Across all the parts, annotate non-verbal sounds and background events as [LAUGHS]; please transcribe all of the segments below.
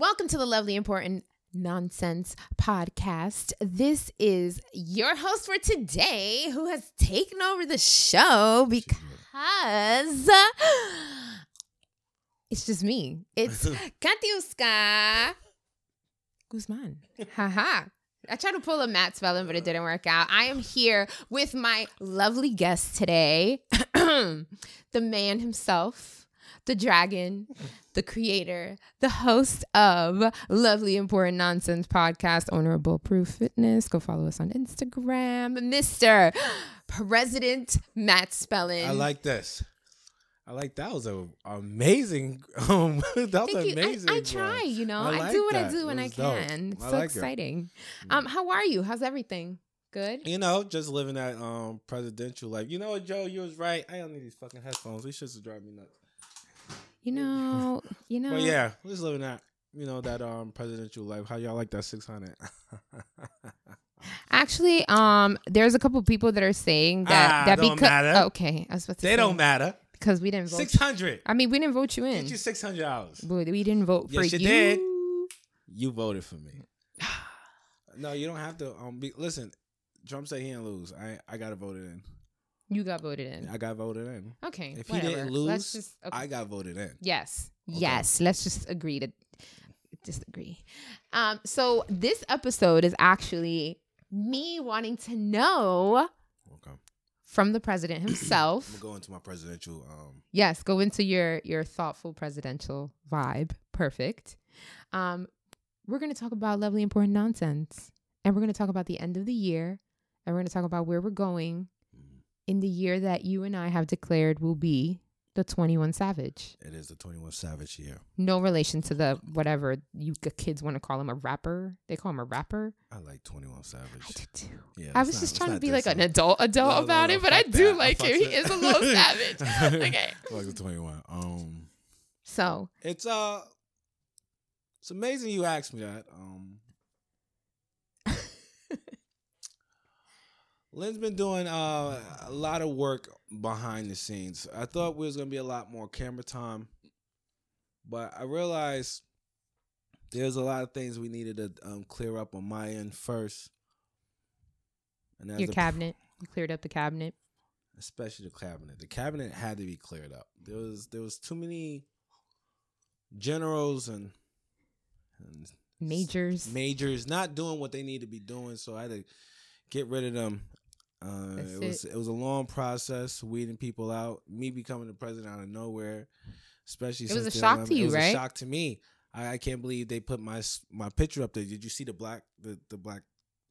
Welcome to the lovely important nonsense podcast. This is your host for today who has taken over the show because it's just me. It's [LAUGHS] Katiuska Guzman. Haha. I tried to pull a Matt spelling, but it didn't work out. I am here with my lovely guest today, [CLEARS THROAT] the man himself, the dragon, the creator, the host of Lovely Important Nonsense podcast, owner of Bulletproof Fitness. Go follow us on Instagram, Mr. President Matt Spelling. I like this. I like that was a amazing. [LAUGHS] Um, that was Thank you. amazing. I, I try, you know. I I, do what I do when I was dope. can. It's I so like it. exciting. Um, how are you? How's everything? Good. You know, just living that um presidential life. You know what, Joe? You was right. I don't need these fucking headphones. These shits will drive me nuts. You know, you [LAUGHS] know. But yeah, just living that. You know that um presidential life. How y'all like that six hundred? [LAUGHS] Actually, um, there's a couple people that are saying that Ah, that don't because matter. okay, I was about to they say, don't matter. because we didn't vote. Six hundred. I mean, we didn't vote you in. Get you six hundred dollars. But we didn't vote for Yes, you you. did. You voted for me. [SIGHS] no, you don't have to. Um, be, listen. Trump said he didn't lose. I I got voted in. You got voted in. I got voted in. Okay. If he didn't Let's lose, just, okay. I got voted in. Yes. Okay. Yes. Let's just agree to disagree. Um, so this episode is actually me wanting to know Okay. from the president I'm himself. gonna go into my presidential. Um, yes, go into your your thoughtful presidential vibe. Perfect. Um, we're gonna talk about lovely important nonsense. And we're gonna talk about the end of the year. And we're gonna talk about where we're going in the year that you and I have declared will be the 21 Savage. it is the 21 Savage year. No relation to the whatever you kids want to call him a rapper. They call him a rapper. I like 21 Savage. I do too. Yeah, I was not- just trying to be like an adult adult No, about no, it, but I do that. I like him. fucks He is a little [LAUGHS] savage. [LAUGHS] okay. I like the 21. Um, So it's uh, it's amazing you asked me that. Um, Lynn's been doing uh, a lot of work behind the scenes. I thought we was gonna be a lot more camera time, but I realized there's a lot of things we needed to um, clear up on my end first. And as your a- cabinet. You cleared up the cabinet. especially the cabinet. The cabinet had to be cleared up. There was there was too many generals and, and Majors. majors not doing what they need to be doing, so I had to get rid of them. Uh, it was it. was a long process, weeding people out. Me becoming the president out of nowhere, especially It was a shock to you, it was right? A shock to me. I, I can't believe they put my my picture up there. Did you see the black the, the black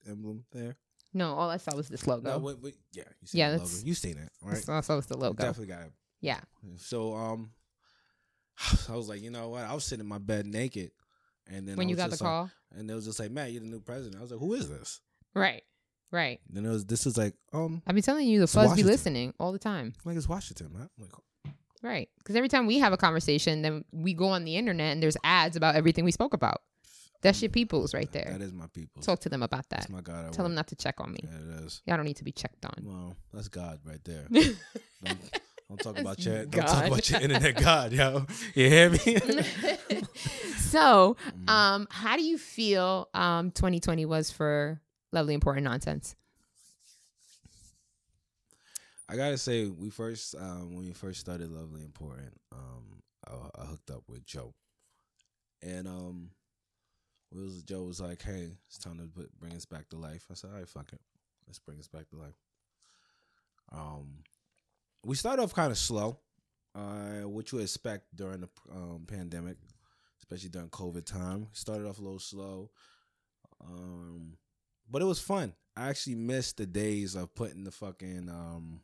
emblem there? No, all I saw was this logo. No, wait, wait, yeah, you seen Yeah, the logo. that's- You seen it, right? All I saw was the logo. Definitely got it. Yeah. So um, [SIGHS] I was like, you know what? I was sitting in my bed naked, and then When you got the like- call. and they was just like, Matt, you're the new president. I was like, who is this? Right. Right. Then it was this is like, um, I've been telling you the fuzz be listening all the time. like it's Washington, man. Like, Right. Because every time we have a conversation, then we go on the internet and there's ads about everything we spoke about. That's your people's right there. that is my people. Talk to them about that. That's my God. at Tell them not to check on me. Yeah, it is. Y'all don't need to be checked on. Well, that's God right there. [LAUGHS] don't, don't talk about your don't talk God. about your internet God, yo. You hear me? [LAUGHS] so, Mm. um, how do you feel um 2020 was for Lovely Important Nonsense? I gotta say, we first um, when we first started Lovely Important, um, I, I hooked up with Joe, and um, was Joe was like, "Hey, it's time to put, bring us back to life." I said, "All right, fuck it, let's bring us back to life." Um, we started off kind of slow, uh, what you expect during the um, pandemic, especially during COVID time. Started off a little slow, um, but it was fun. I actually missed the days of putting the fucking um,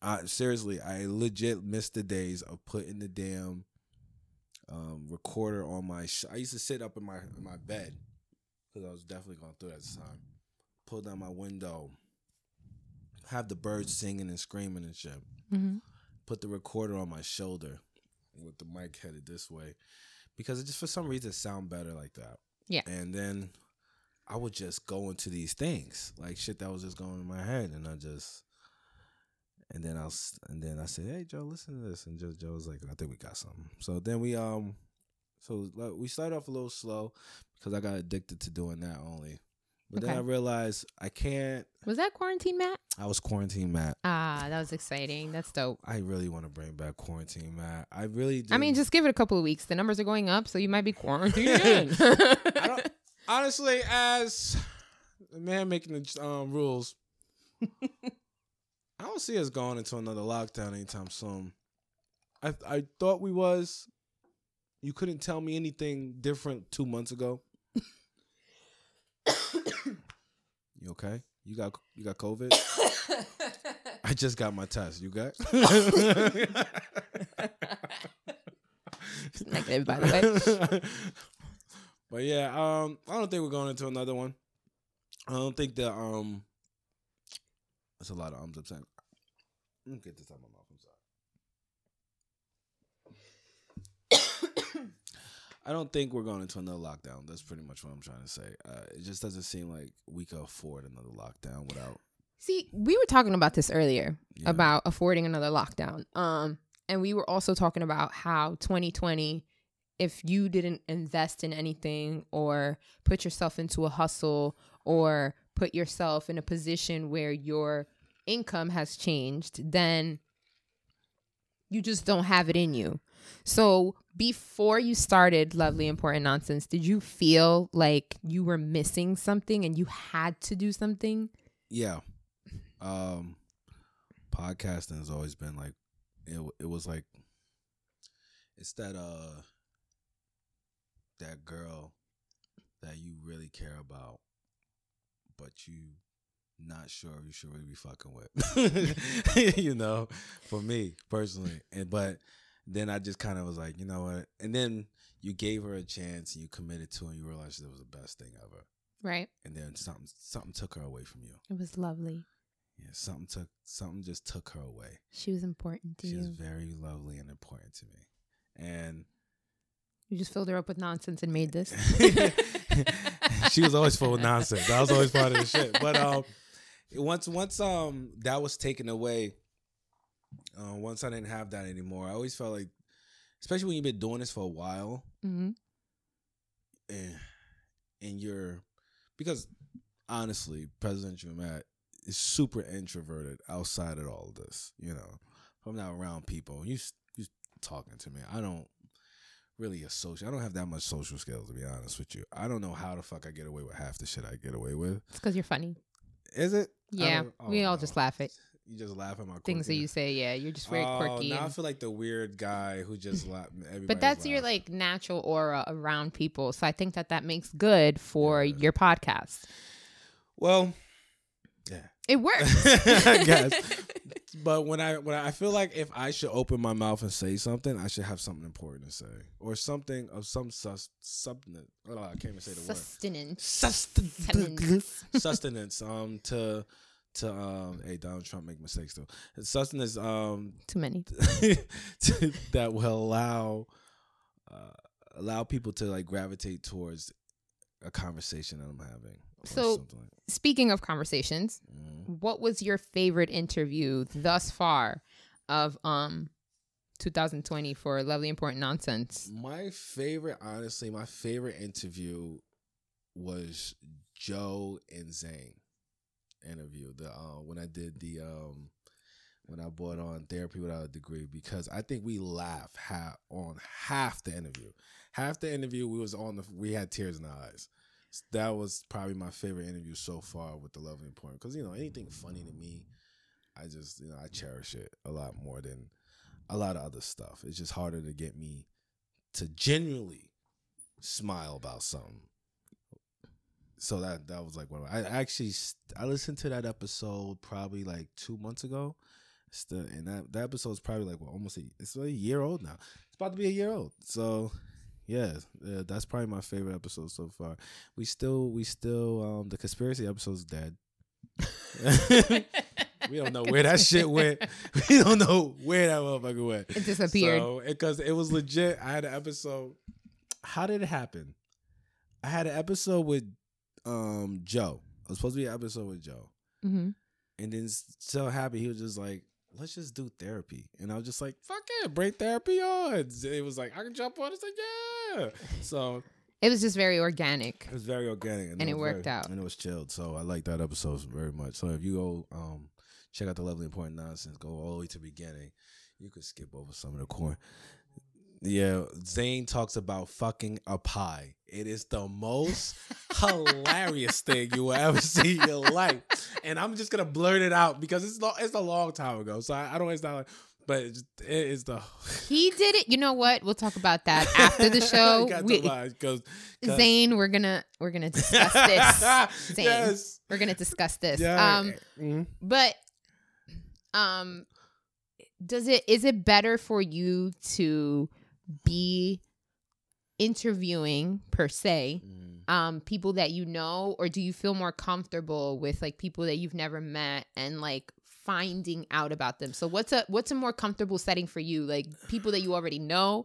I seriously, I legit missed the days of putting the damn um, recorder on my. Sh- I used to sit up in my in my bed because I was definitely going through that time. Pull down my window, have the birds singing and screaming and shit. Mm-hmm. Put the recorder on my shoulder with the mic headed this way because it just for some reason sound better like that. Yeah. And then I would just go into these things like shit that was just going in my head, and I just and then I was, and then I said, "Hey Joe, listen to this." And Joe, Joe was like, "I think we got something." So then we um So like, we started off a little slow because I got addicted to doing that only. But then I realized I can't. Was that quarantine, Matt? I was quarantine Matt. Ah, that was exciting. That's dope. I really want to bring back quarantine Matt. I really. Do. I mean, just give it a couple of weeks. The numbers are going up, so you might be quarantined [LAUGHS] again. [LAUGHS] I don't, honestly, as the man making the um, rules, [LAUGHS] I don't see us going into another lockdown anytime soon. I I thought we was. You couldn't tell me anything different two months ago. [COUGHS] you okay? You got you got COVID? [COUGHS] I just got my test. You got? Negative, by the way. [LAUGHS] but yeah, um, I don't think we're going into another one. I don't think that um, that's a lot of ums. I'm saying. Let me get this out of my mouth. I'm sorry. [COUGHS] I don't think we're going into another lockdown. That's pretty much what I'm trying to say. Uh, it just doesn't seem like we could afford another lockdown without. See, we were talking about this earlier Yeah. about affording another lockdown. Um, and we were also talking about how 2020, if you didn't invest in anything or put yourself into a hustle or put yourself in a position where your income has changed, then you just don't have it in you. So before you started Lovely Important Nonsense, did you feel like you were missing something and you had to do something? yeah um podcasting has always been like it, it was like it's that uh that girl that you really care about but you not sure you should really be fucking with [LAUGHS] you know for me personally and but then i just kind of was like you know what and then you gave her a chance and you committed to it and you realized it was the best thing ever Right. and then something something took her away from you It was lovely. yeah, something took something just took her away. She was important to She you. is very lovely and important to me. And you just filled her up with nonsense and made this. [LAUGHS] she was always full of nonsense. That was always part of the shit. But [LAUGHS] um once once um that was taken away, uh, once I didn't have that anymore, I always felt like especially when you've been doing this for a while mm-hmm. and and you're because honestly, President Matt is super introverted outside of all of this. You know, if I'm not around people, you you talking to me. I don't really a social. I don't have that much social skills to be honest with you. I don't know how the fuck I get away with half the shit I get away with. It's because you're funny. Is it? Yeah, don't- we oh, all no. just laugh at You just laugh at my things that you say. Yeah, you're just very oh, quirky. Now I feel like the weird guy who just laugh. but that's your like natural aura around people. So I think that that makes good for Yeah. your podcast. Well, yeah. It works. [LAUGHS] I guess. [LAUGHS] But when I when I, I feel like if I should open my mouth and say something, I should have something important to say or something of some sus something. Oh, I can't even say the word. Sustenance. Sustenance. [LAUGHS] Sustenance. Um, to to um. Hey, Donald Trump make mistakes too. Sustenance. Um, Too many. [LAUGHS] to, that will allow uh, allow people to like gravitate towards a conversation that I'm having. So- like- Speaking of conversations, Mhm. what was your favorite interview thus far of um 2020 for Lovely Important Nonsense? My favorite, honestly, my favorite interview was Joe and Zane interview. The uh, when I did the um when I brought on therapy without a degree because I think we laughed half on half the interview. Half the interview we was on the we had tears in our eyes. That was probably my favorite interview so far with the lovely important because you know anything funny to me, I just you know I cherish it a lot more than a lot of other stuff. It's just harder to get me to genuinely smile about something. So that that was like one. I actually I listened to that episode probably like two months ago. Still, and that that episode's probably like well, almost a, it's a year old now. It's about to be a year old. So yeah, yeah, that's probably my favorite episode so far. We still we still um the conspiracy episode's dead. [LAUGHS] we don't know where that shit went. [LAUGHS] We don't know where that motherfucker went. It disappeared. So, because it was legit. I had an episode. How did it happen? I had an episode with um Joe. It was supposed to be an episode with Joe. hmm And then so happy he was just like, let's just do therapy. And I was just like, fuck it, bring therapy on. It was like, I can jump on. It's like, yeah. So It was just very organic. it was very organic And it was worked very- out. and it was chilled. So I like that episode very much. So if you go um check out the lovely important nonsense, go all the way to the beginning. You could skip over some of the corn. Yeah, Zane talks about fucking a pie. It is the most [LAUGHS] hilarious thing you will ever see in your life, and I'm just gonna blurt it out because it's lo- it's a long time ago. So I, I don't. It's not like, but it's, the. [LAUGHS] He did it. You know what? We'll talk about that after the [LAUGHS] show. Got We- to lie, 'cause- 'cause- Zane, we're gonna we're gonna discuss this. [LAUGHS] Zane. yes. We're gonna discuss this. Yeah. Um, Mhm. but um, does it is it better for you to be interviewing per se Mm. um people that you know or do you feel more comfortable with like people that you've never met and like finding out about them so what's a what's a more comfortable setting for you like people that you already know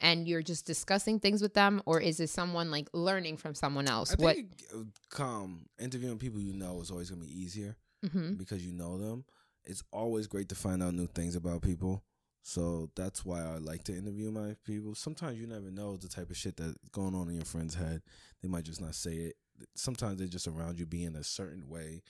and you're just discussing things with them or is it someone like learning from someone else I what think uh, come interviewing people you know is always gonna be easier Mhm. because you know them. It's always great to find out new things about people. So that's why I like to interview my people. Sometimes you never know the type of shit that's going on in your friend's head. They might just not say it. Sometimes they're just around you being a certain way,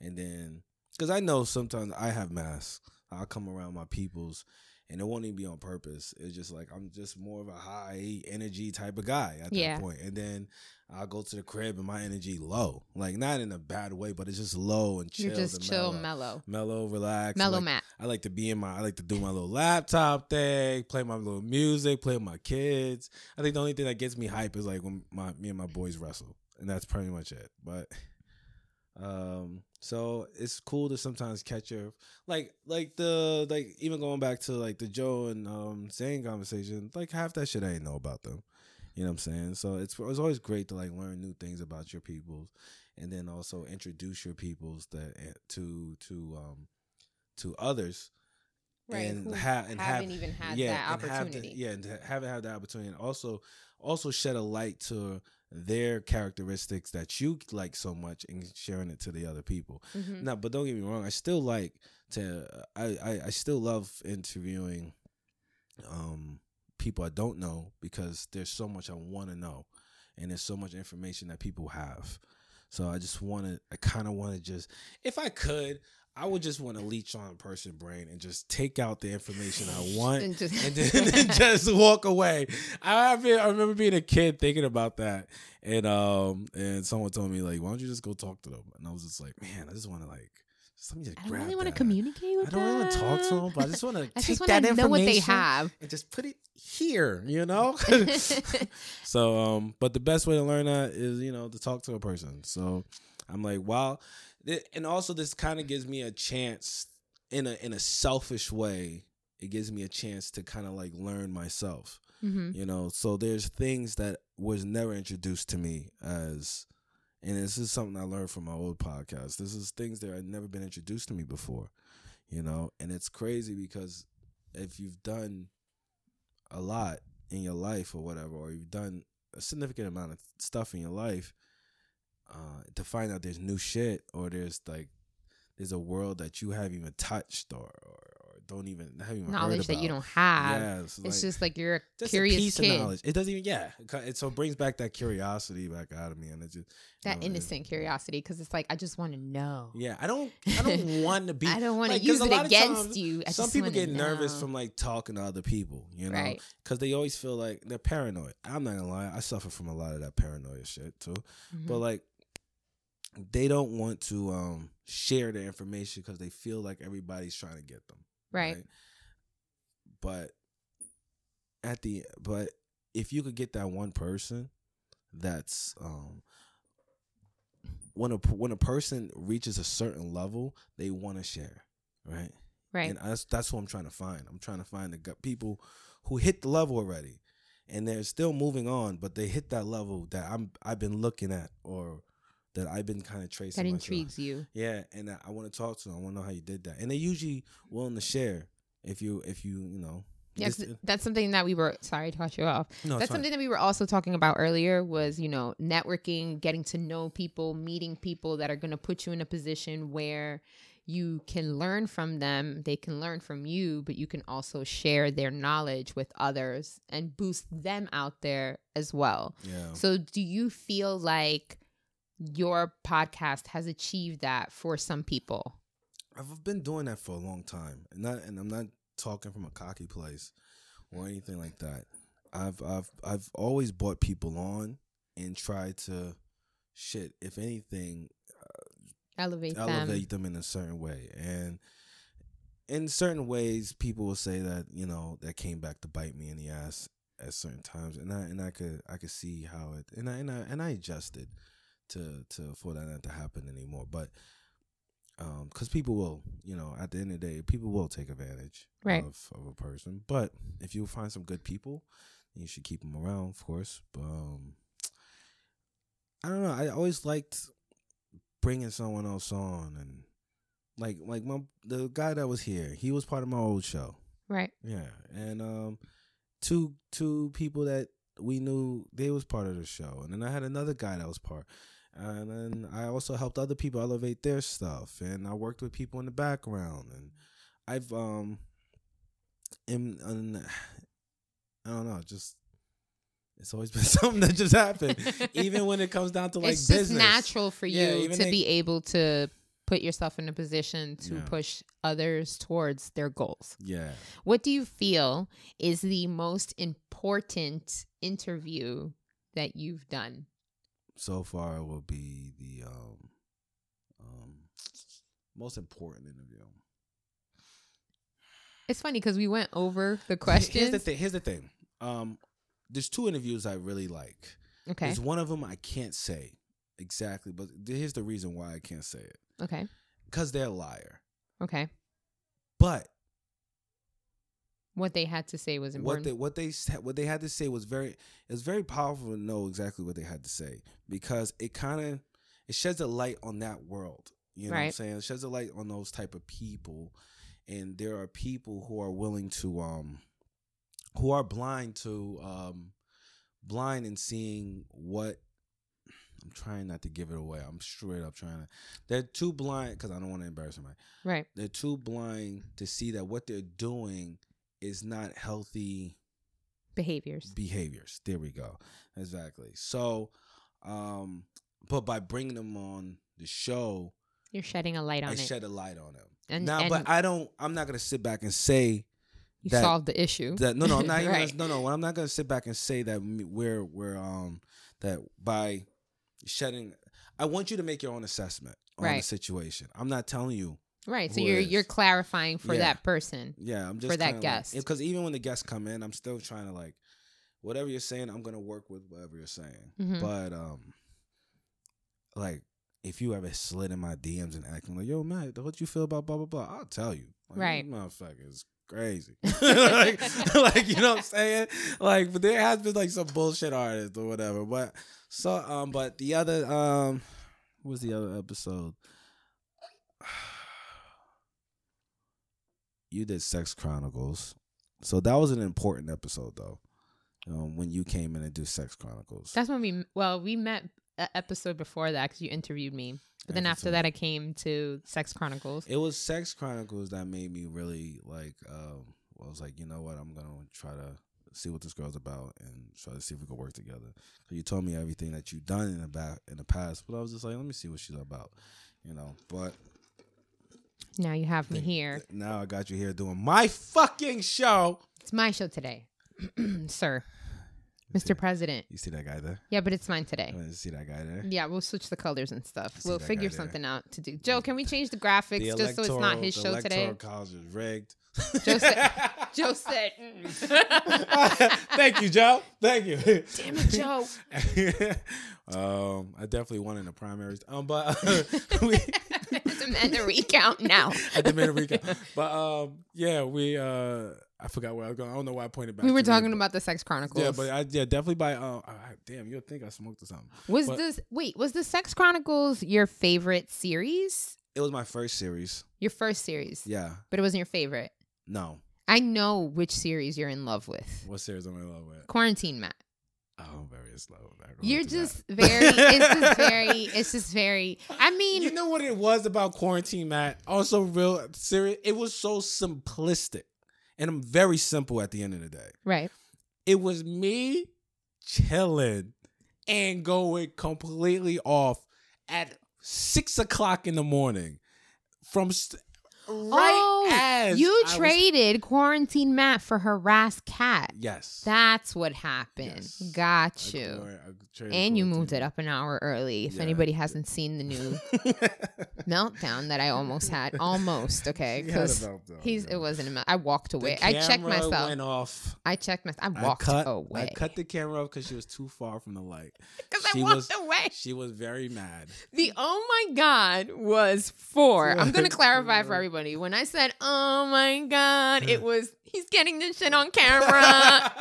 and then because I know sometimes I have masks. I'll come around my peoples, and it won't even be on purpose. It's just like I'm just more of a high energy type of guy at Yeah. that point. And then I'll go to the crib and my energy low, like not in a bad way, but it's just low and chill. you're just chill mellow mellow, relaxed, mellow I like, Matt I like to be in my. I like to do my little laptop thing, play my little music, play with my kids. I think the only thing that gets me hype is like when my me and my boys wrestle, and that's pretty much it. But um, so it's cool to sometimes catch your like like the like even going back to like the Joe and um Zane conversation, like half that shit I didn't know about them. You know what I'm saying? So it's it's always great to like learn new things about your peoples, and then also introduce your peoples that eh, to to um to others, and who have and haven't have even had yeah, that and have the- opportunity yeah, and haven't had that opportunity, and also also shed a light to their characteristics that you like so much and sharing it to the other people. Mhm. No, but don't get me wrong. I still like to. I I, I still love interviewing, um, people I don't know because there's so much I want to know, and there's so much information that people have. So I just want to. I kind of want to just, if I could, I would just want to leech on a person's brain and just take out the information I [LAUGHS] want. And just- and then [LAUGHS] just walk away. I been, I remember being a kid thinking about that, and um, and someone told me like, "Why don't you just go talk to them?" And I was just like, "Man, I just want to like, just let me just I really want to communicate with I don't really want to talk to them. but I just want [LAUGHS] to take that to know what they have. and just put it here, you know." so, um, but the best way to learn that is you know to talk to a person. So, I'm like, wow, Th- and also this kind of gives me a chance in a in a selfish way. It gives me a chance to kind of like learn myself hmm you know so there's things that was never introduced to me as and this is something i learned from my old podcast this is things that had never been introduced to me before you know and it's crazy because if you've done a lot in your life or whatever or you've done a significant amount of stuff in your life uh to find out there's new shit or there's like there's a world that you haven't even touched or or, or don't even haven't even heard Knowledge that you don't have. yeah it's, It's like- just like you're a just curious a piece kid. of knowledge. It doesn't even, yeah. It, so brings back that curiosity back out of me, and it just That know, it- innocent curiosity because it's like I just want to know. Yeah, I don't, I don't [LAUGHS] want to be. I don't want to like, use it against times, you. I Some people get nervous from like talking to other people, you know, Right. because they always feel like they're paranoid. I'm not gonna lie, I suffer from a lot of that paranoia shit too. But Mhm. like, they don't want to um share their information because they feel like everybody's trying to get them. right. But at the but if you could get that one person that's um when a when a person reaches a certain level, they want to share, right? Right. And that's that's what I'm trying to find. I'm trying to find the people who hit the level already, and they're still moving on, but they hit that level that I'm I've been looking at or that I've been kind of tracing. that myself. intrigues you. Yeah, and I, I want to talk to them. I want to know how you did that, and they're usually willing to share if you if you you know. Yeah, 'cause that's something that we were. Sorry to cut you off. no, That's something that we were also talking about earlier. Was you know networking, getting to know people, meeting people that are going to put you in a position where you can learn from them, they can learn from you, but you can also share their knowledge with others and boost them out there as well. Yeah. So, do you feel like your podcast has achieved that for some people? I've been doing that for a long time, and not and I'm not talking from a cocky place or anything like that. I've I've I've always brought people on and tried to shit. If anything, uh, Elevate, them. elevate them in a certain way, and in certain ways, people will say that you know that came back to bite me in the ass at certain times, and I and I could I could see how it and I and I and I adjusted to to for that not to happen anymore, but um because people will you know at the end of the day people will take advantage Right. of, of a person. But if you find some good people you should keep them around of course. But um i don't know. I always liked bringing someone else on and like like my the guy that was here he was part of my old show. Right. yeah. And um two two people that we knew they was part of the show. And then i had another guy that was part. And then i also helped other people elevate their stuff. And i worked with people in the background. And i've um in, in i don't know just it's always [LAUGHS] been something that just happened. [LAUGHS] Even when it comes down to like business. it's just business. natural for you Yeah, to they- be able to put yourself in a position to Yeah. push others towards their goals. yeah What do you feel is the most important interview that you've done? so far will be the um um most important interview It's funny because we went over the Here's questions. the thing. Here's the thing. Um, there's two interviews I really like. Okay. There's one of them I can't say exactly, but here's the reason why I can't say it. Okay. Because they're a liar. Okay. But What they had to say was important. what they what they what they had to say was very it was very powerful to know exactly what they had to say because it kind of it sheds a light on that world. You know what I'm saying? It sheds a light on those type of people, and there are people who are willing to um who are blind to um blind in seeing what I'm trying not to give it away. I'm straight up trying to. They're too blind because I don't want to embarrass somebody right. they're too blind to see that what they're doing is not healthy Behaviors. behaviors. There we go. Exactly. So, um, but by bringing them on the show, You're shedding a light on I it. shed a light on them. and now, and but I don't. I'm not gonna sit back and say you that- solved the issue. that. No, no, I'm [LAUGHS] not even. Right. Gonna, no, no. I'm not gonna sit back and say that we're we're um that by shedding. I want you to make your own assessment on the situation. I'm not telling you right. So you're you're clarifying for Yeah. that person. Yeah, I'm just for that guest. Because even when the guests come in, I'm still trying to like, whatever you're saying, I'm gonna work with whatever you're saying. Mhm. But um, like if you ever slid in my DMs and acting like, "Yo, Matt, what you feel about blah blah blah," I'll tell you. Like, Right. this motherfucker is crazy. [LAUGHS] [LAUGHS] like, like you know what I'm saying? Like, but there has been like some bullshit artist or whatever. But so um, but the other um, what was the other episode? [SIGHS] you did Sex Chronicles. So that was an important episode though. Um, when you came in and do Sex Chronicles. That's when we well we met episode before that because you interviewed me. But then after that, I came to Sex Chronicles. It was Sex Chronicles that made me really like. Um, I was like, you know what? I'm gonna try to see what this girl's about and try to see if we can work together. So you told me everything that you've done in the back in the past, but I was just like, let me see what she's about, you know. But Now you have me here. now I got you here doing my fucking show. It's my show today, [CLEARS THROAT] sir, Mr. President. You see that guy there? Yeah, but it's mine today. You see that guy there? Yeah, we'll switch the colors and stuff. We'll figure something out to do. Joe, can we change the graphics just so it's not his the show today? electoral college is rigged. Joe said, [LAUGHS] Joe said, mm. [LAUGHS] Thank you, Joe. Thank you. "Damn it, Joe." [LAUGHS] um, I definitely won in the primaries. Um, but we Demand a recount now. [LAUGHS] I make a recount. But um, yeah, we uh, I forgot where I was going. I don't know why I pointed back. We were me, talking but- about the Sex Chronicles. Yeah, but I yeah definitely by uh, I, damn, you'll think I smoked or something. was but- this wait? Was the Sex Chronicles your favorite series? It was my first series. Your first series, Yeah, but it wasn't your favorite. no. I know which series you're in love with. What series am I in love with? Quarantine Matt. Oh, I'm very slow. I'm not gonna You're do that. just very. It's just [LAUGHS] very. It's just very. I mean, You know what it was about quarantine, Matt? Also, real serious. It was so simplistic, and I'm very simple at the end of the day. right. It was me chilling and going completely off at six o'clock in the morning from st- right oh, as you I was- traded quarantine Matt for harassed cat. yes, That's what happened. Yes. Got you. I- I And you moved it up an hour early. If Yeah. anybody hasn't seen the new [LAUGHS] meltdown that I almost had, almost okay, She had a because meltdown, he's yeah. it wasn't a mel- I walked away. I checked myself. Went off. I checked myself. I I walked cut. away I cut the camera off because she was too far from the light. because I walked was- away. She was very mad. The oh my god was four. [LAUGHS] I'm gonna clarify for everybody. When I said oh my god, it mm. was he's getting this shit on camera,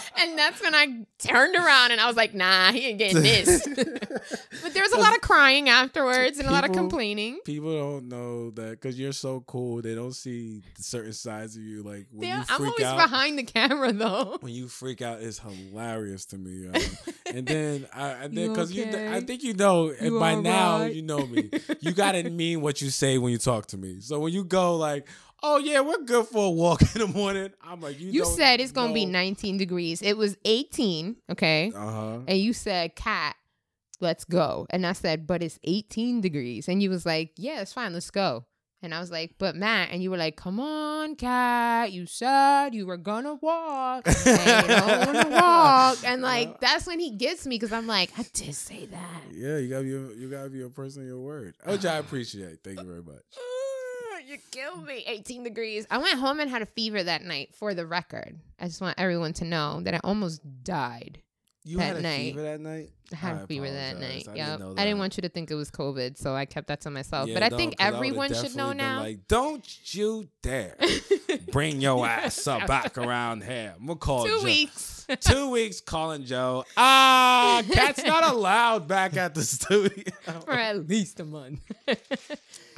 [LAUGHS] and that's when I turned around and I was like, nah, he ain't getting this. [LAUGHS] but there was a lot of crying afterwards and a lot of complaining. People don't know that because you're so cool. They don't see certain sides of you. Like when Yeah, you I'm freak always out. behind the camera though. When you freak out, it's hilarious to me. um, [LAUGHS] and then, I, and then You because you, okay? I think you know, and You by now alright? you know me. You gotta mean what you say when you talk to me. So when you go like, "Oh yeah, we're good for a walk [LAUGHS] in the morning," I'm like, "You." You said it's gonna be 19 degrees. It was 18, okay? Uh huh. And you said, "Cat, let's go." And I said, "But it's 18 degrees." And you was like, "Yeah, it's fine. Let's go." And I was like, "But Matt," and you were like, "Come on, Cat. You said you were gonna walk, and you don't wanna [LAUGHS] walk." And like Yeah. that's when he gets me because I'm like, I did say that. Yeah, you gotta be a, you gotta be a person of your word, which I appreciate. Thank you very much. You killed me. 18 degrees. I went home and had a fever that night for the record. I just want everyone to know that I almost died. You That had a night. fever that night. I had I a fever that night. I Yeah. didn't know I didn't want you to think it was COVID, so I kept that to myself. Yeah, but I think 'cause I everyone should know now. Like, don't you dare [LAUGHS] bring your ass up back around here. I'm gonna call Two Joe. weeks. [LAUGHS] Two weeks calling Joe. Ah, cat's not [LAUGHS] allowed back at the studio. For at least a month.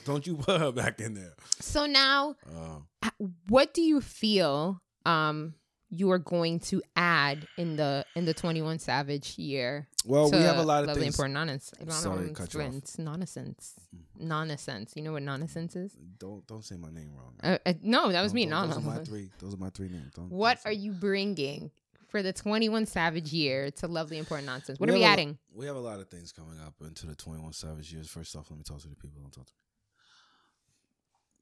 Don't you [LAUGHS] put her back in there. so now, Uh, what do you feel um you are going to add in the in the 21 Savage year? well, we have a lot of Lovely things. Important nonsense. Sorry cut you off. Nonsense. Nonsense. Nonsense. You know what nonsense is? Don't don't say my name wrong. Uh, uh, no, that was Don't- me. don't- those are my [LAUGHS] three. Those are my three names. Don't, What are you bringing for the 21 Savage year to Lovely Important Nonsense? What are we a lo- adding? we have a lot of things coming up into the 21 Savage years. First off, let me talk to the people. Don't talk to me.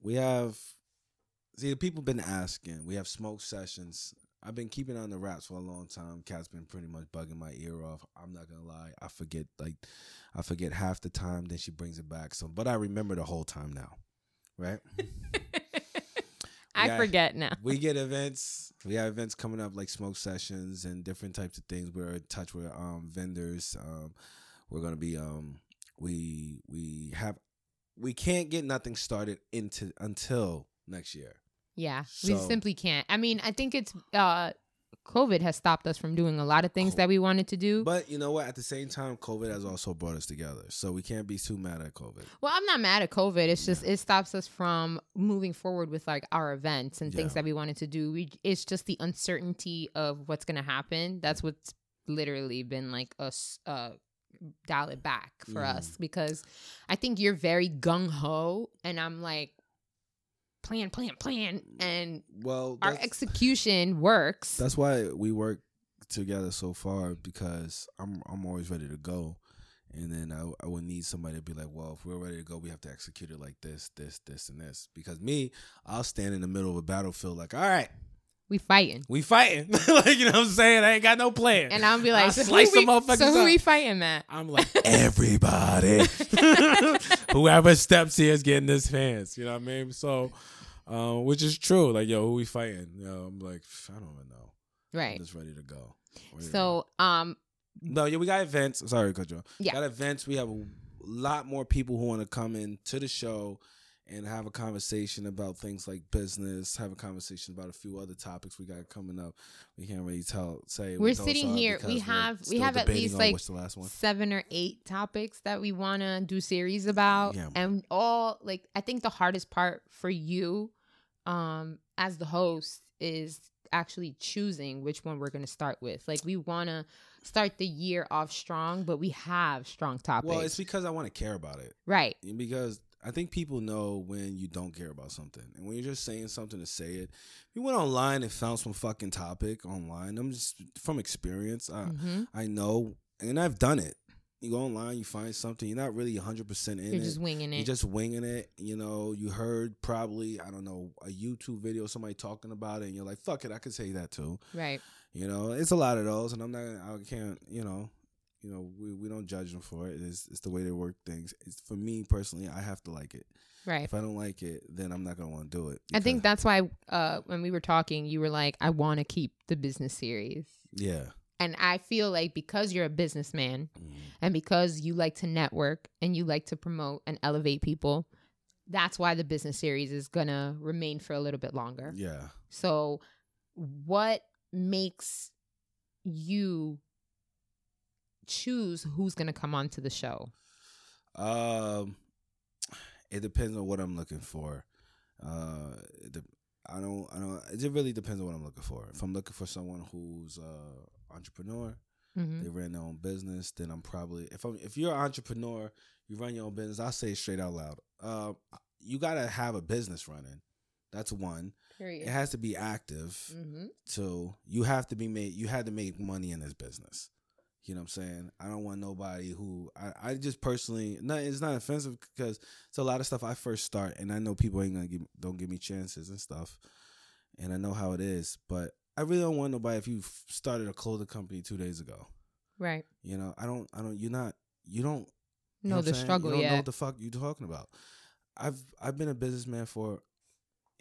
We have, see, the people been asking. We have smoke sessions. I've been keeping on the wraps for a long time. Cat's been pretty much bugging my ear off. I'm not gonna lie. I forget like, I forget half the time. Then she brings it back. So, but I remember the whole time now, right? [LAUGHS] I Yeah. forget now. we get [LAUGHS] events. We have events coming up like smoke sessions and different types of things. We're in touch with um, vendors. Um, we're gonna be um, we we have we can't get nothing started into until next year. Yeah, we simply can't. I mean, I think it's uh COVID has stopped us from doing a lot of things Co- that we wanted to do. But you know what? At the same time, COVID has also brought us together, so we can't be too mad at COVID. well, I'm not mad at COVID. It's just it stops us from moving forward with like our events and things that we wanted to do. We it's just the uncertainty of what's gonna happen. That's what's literally been like us uh dial it back for Mhm. us because I think you're very gung ho and I'm like plan, plan, plan, and Well, our execution works. That's why we work together so far because I'm I'm always ready to go, and then I I would need somebody to be like, well, if we're ready to go, we have to execute it like this, this, this, and this. Because me, I'll stand in the middle of a battlefield like, all right, we fighting. we fighting, [LAUGHS] like you know what I'm saying. I ain't got no plan, And I'll be like, I'll so slice who we, so who up. we fighting, Matt? I'm like [LAUGHS] everybody, [LAUGHS] whoever steps here is getting this fans. You know what I mean? So. Um, which is true. Like, yo, who we fighting? You know, I'm like, I don't even know. I'm Right. just ready to go. Ready to go. So, um, No, yeah, we got events. Sorry, cut you off. Yeah. Got events. We have a lot more people who want to come in to the show and have a conversation about things like business, have a conversation about a few other topics we got coming up. We can't really tell say We're sitting here- we have- we have at least, like, what's the last one. seven or eight topics that we want to do series about, Yeah. and all like I think the hardest part for you, um, as the host is actually choosing which one we're going to start with. Like we want to start the year off strong, but we have strong topics. Well, it's because I want to care about it. right. Because I think people know when you don't care about something, and when you're just saying something to say it. If you went online and found some fucking topic online, I'm just from experience. I hmm I know, and I've done it. You go online, you find something, you're not really 100 percent in it. You're just winging it. You're just winging it. You know, you heard probably I don't know a YouTube video, somebody talking about it, and you're like, "Fuck it, I could say that too." right. You know, it's a lot of those, and I'm not. I can't. You know, you know, we, we don't judge them for it. It's it's the way they work things. It's for me personally. I have to like it. Right. If I don't like it, then I'm not gonna want to do it. I think that's why uh, when we were talking, you were like, I want to keep the business series. yeah. And I feel like because you're a businessman Mm. and because you like to network and you like to promote and elevate people, that's why the business series is going to remain for a little bit longer. Yeah. So, what makes you choose who's going to come onto the show? Um, it depends on what I'm looking for. Uh, it de- I don't. I don't. It really depends on what I'm looking for. If I'm looking for someone who's uh entrepreneur, Mm-hmm. they ran their own business, then I'm probably if I'm if you're an entrepreneur, you run your own business. I'll say it straight out loud. Uh, you gotta have a business running. That's one. It has to be active. Mm-hmm. Two, you have to be made. You had to make money in this business. You know what I'm saying? I don't want nobody who I, I just personally. Not it's not offensive because it's a lot of stuff I first start, and I know people ain't gonna give don't give me chances and stuff, and I know how it is. But I really don't want nobody if you started a clothing company two days ago. Right. You know, I don't. I don't. You're not. You don't No, know the saying? struggle You don't know what the fuck you talking about. I've I've been a businessman for,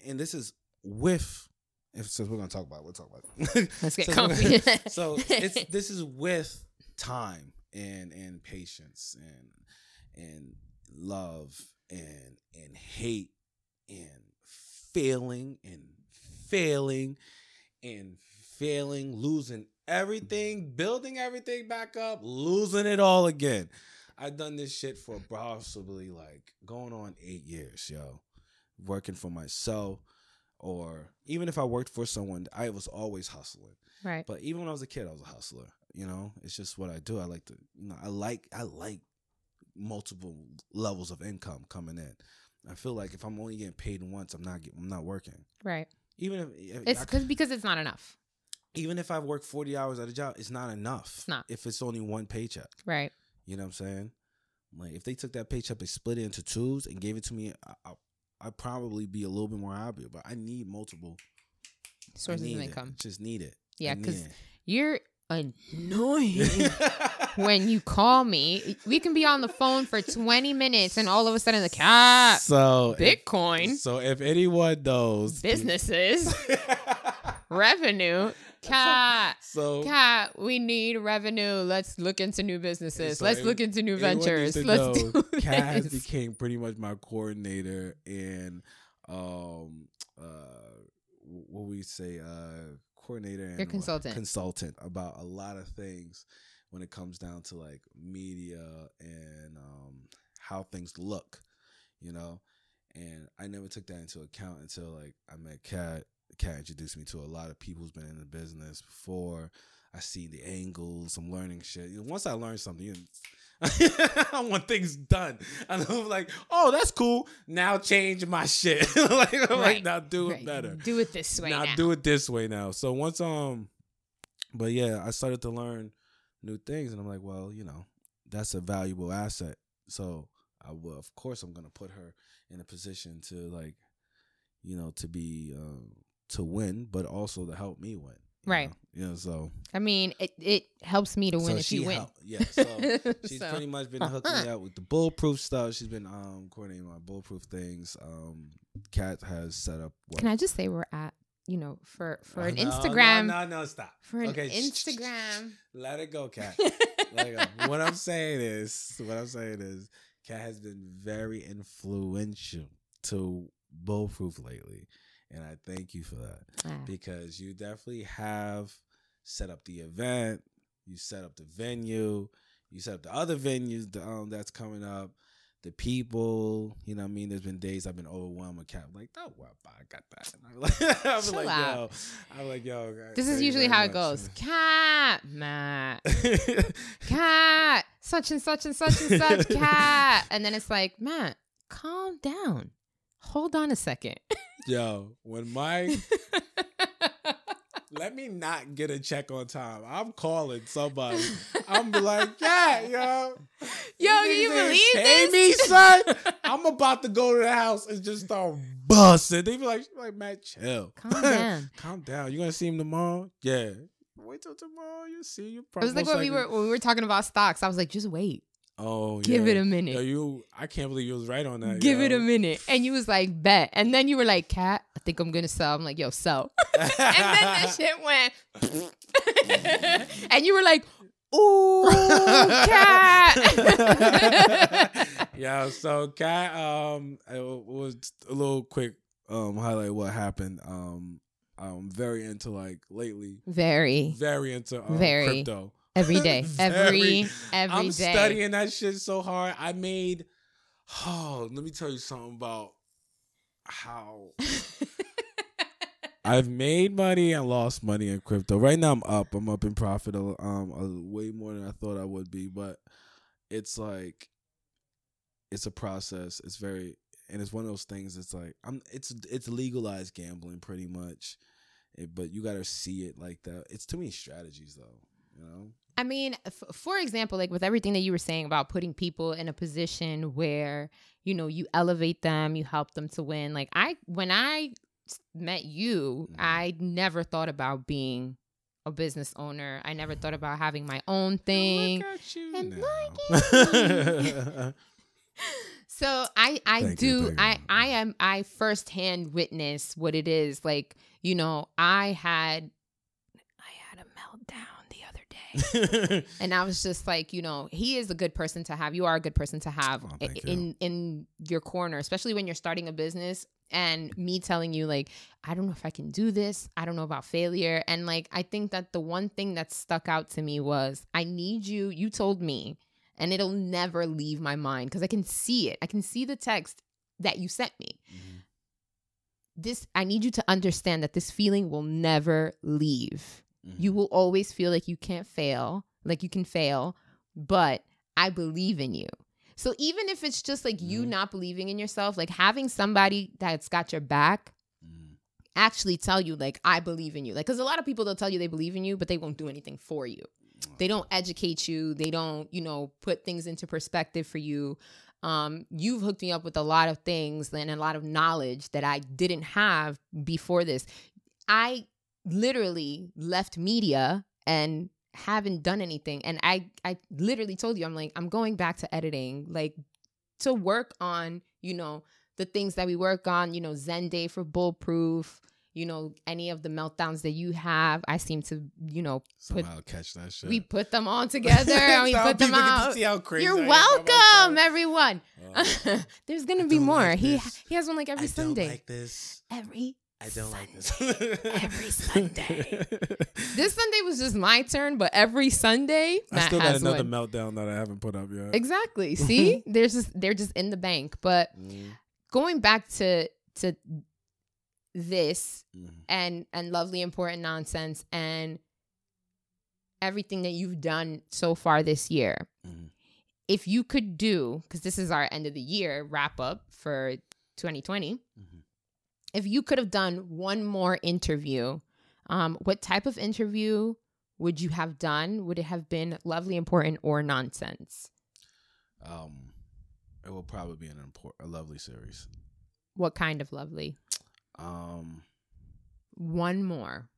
and this is with. If since we're gonna talk about, it, we'll talk about. It. Let's get [LAUGHS] So- comfy. so it's this is with time and and patience and and love and and hate and failing and failing and failing, losing everything, building everything back up, losing it all again. I've done this shit for possibly like going on eight years, yo. Working for myself, or even if I worked for someone, I was always hustling. right. But even when I was a kid, I was a hustler. You know, it's just what I do. I like to, you know, I like, I like multiple levels of income coming in. I feel like if I'm only getting paid once, I'm not, get, I'm not working. Right. Even if, if It's I- cause, because it's not enough. even if I work 40 hours at a job, it's not enough. It's not. If it's only one paycheck. Right. You know what I'm saying? Like if they took that paycheck and split it into twos and gave it to me, I, I, I'd probably be a little bit more happy. But I need multiple Sources need of it. income. Just need it. Yeah, I need 'cause it. You're annoying [LAUGHS] when you call me. We can be on the phone for 20 minutes and all of a sudden the cat, so if- Bitcoin, so if anyone knows businesses, [LAUGHS] revenue, cat. so Cat, we need revenue. Let's look into new businesses. So Let's if look into new ventures. Let's know, do [LAUGHS] has this. became pretty much my coordinator and um uh what we say uh coordinator and Your consultant. consultant about a lot of things when it comes down to like media and um how things look you know? And I never took that into account until like I met Kat. Kat introduced me to a lot of people who's been in the business before. I see the angles. I'm learning shit. Once I learn something you [LAUGHS] I want things done. [LAUGHS] And I'm like, oh, that's cool. Now change my shit. [LAUGHS] like, I'm like, now do it Right. better. Do it this way now, now. do it this way now. So once um, but yeah, I started to learn new things, and I'm like, well, you know, that's a valuable asset. So I will, of course, I'm gonna put her in a position to like, you know, to be um to win, but also to help me win. You Right. know? Yeah. So I mean, it, it helps me to win so if she you win. help- yeah. So [LAUGHS] she's So, pretty much been hooking me up with the bulletproof stuff. She's been um coordinating my bulletproof things. Um, Kat has set up. What? Can I just say we're at, you know, for for an Oh, no, Instagram, No, no, no, stop. for an Okay, shh, shh, shh, shh. Instagram. Let it go, Kat. [LAUGHS] Let it go. What I'm saying is, what I'm saying is, Kat has been very influential to bulletproof lately, and I thank you for that because you definitely have set up the event, you set up the venue, you set up the other venues um, that's coming up. the people. You know, what I mean, there's been days I've been overwhelmed with cat. Like, oh, well, I got that. And [LAUGHS] I'm like, [LAUGHS] I'm Chill like yo. I'm like, yo. This is usually how it goes. Cat, Matt. [LAUGHS] Cat, such and such and such and such, cat. And then it's like, Matt, calm down. Hold on a second. Yo, when my [LAUGHS] let me not get a check on time. I'm calling somebody. I'm like, yeah, yo. [LAUGHS] Yo, can you believe pay this? me, son? I'm about to go to the house and just start busting. They be like, like, Matt, chill. Calm down. [LAUGHS] Calm down. You gonna see him tomorrow? Yeah. Wait till tomorrow. You see you. It was like when we were when we were talking about stocks. I was like, just wait. Oh, Give yeah. it a minute. Yo, you. I can't believe you was right on that. Give it a minute. And you was like, bet. And then you were like, Cat, I think I'm gonna sell. I'm like, yo, sell. [LAUGHS] and then that shit went. [LAUGHS] and you were like, ooh, cat. [LAUGHS] yeah. So, cat. Um, it was a little quick. Um, highlight what happened. Um, I'm very into like lately. Very. Very into um, Very. crypto. [LAUGHS] Every day. Every Very. every I'm day. studying that shit so hard. I made. Oh, let me tell you something about how [LAUGHS] I've made money and lost money in crypto. Right now, I'm up. I'm up in profit. a- Um, way more than I thought I would be. But it's like, it's a process. It's very, and it's one of those things. It's like I'm. It's it's legalized gambling pretty much, It- but you gotta see it like that. It's too many strategies though. You know. I mean, f- for example, like with everything that you were saying about putting people in a position where, you know, you elevate them, you help them to win. Like I when i met you, Mhm. I never thought about being a business owner. I never thought about having my own thing. Look at you and now. [LAUGHS] So I I Thank do thank I you. I am I firsthand witness what it is like you know I had I had a meltdown [LAUGHS] and I was just like you know he is a good person to have you are a good person to have Oh, i- thank you. in in your corner especially when you're starting a business and me telling you like I don't know if I can do this I don't know about failure and like I think that the one thing that stuck out to me was I need you you told me and it'll never leave my mind because I can see it. I can see the text that you sent me. Mhm. This I need you to understand that this feeling will never leave. Mhm. You will always feel like you can't fail, like you can fail, but I believe in you. So even if it's just like you Mhm. not believing in yourself, like having somebody that's got your back Mhm. actually tell you like I believe in you. Like cuz a lot of people they'll tell you they believe in you, but they won't do anything for you. They don't educate you. They don't, you know, put things into perspective for you. Um, you've hooked me up with a lot of things and a lot of knowledge that I didn't have before this. I literally left media and haven't done anything. And I I literally told you, I'm like, I'm going back to editing, like to work on, you know, the things that we work on, you know, Zen Day for Bulletproof, you know, any of the meltdowns that you have. I seem to, you know, put Somehow catch that shit. we put them all [LAUGHS] together and we put them people get to out. see how crazy You're welcome, everyone. Oh, [LAUGHS] There's gonna I be more. like he this. he has one like every I Sunday. like this. every I don't like this. Every [LAUGHS] Sunday. this Sunday was just my turn, but every Sunday I Matt still got has another one. meltdown that I haven't put up yet. Exactly. [LAUGHS] See, there's just they're just in the bank. But Mm, going back to to this mm, and and lovely important nonsense and everything that you've done so far this year mm. if you could do because this is our end of the year wrap up for 2020 Mhm. If you could have done one more interview um, what type of interview would you have done would it have been lovely important or nonsense Um, it will probably be an important, a lovely series. what kind of lovely Um, one more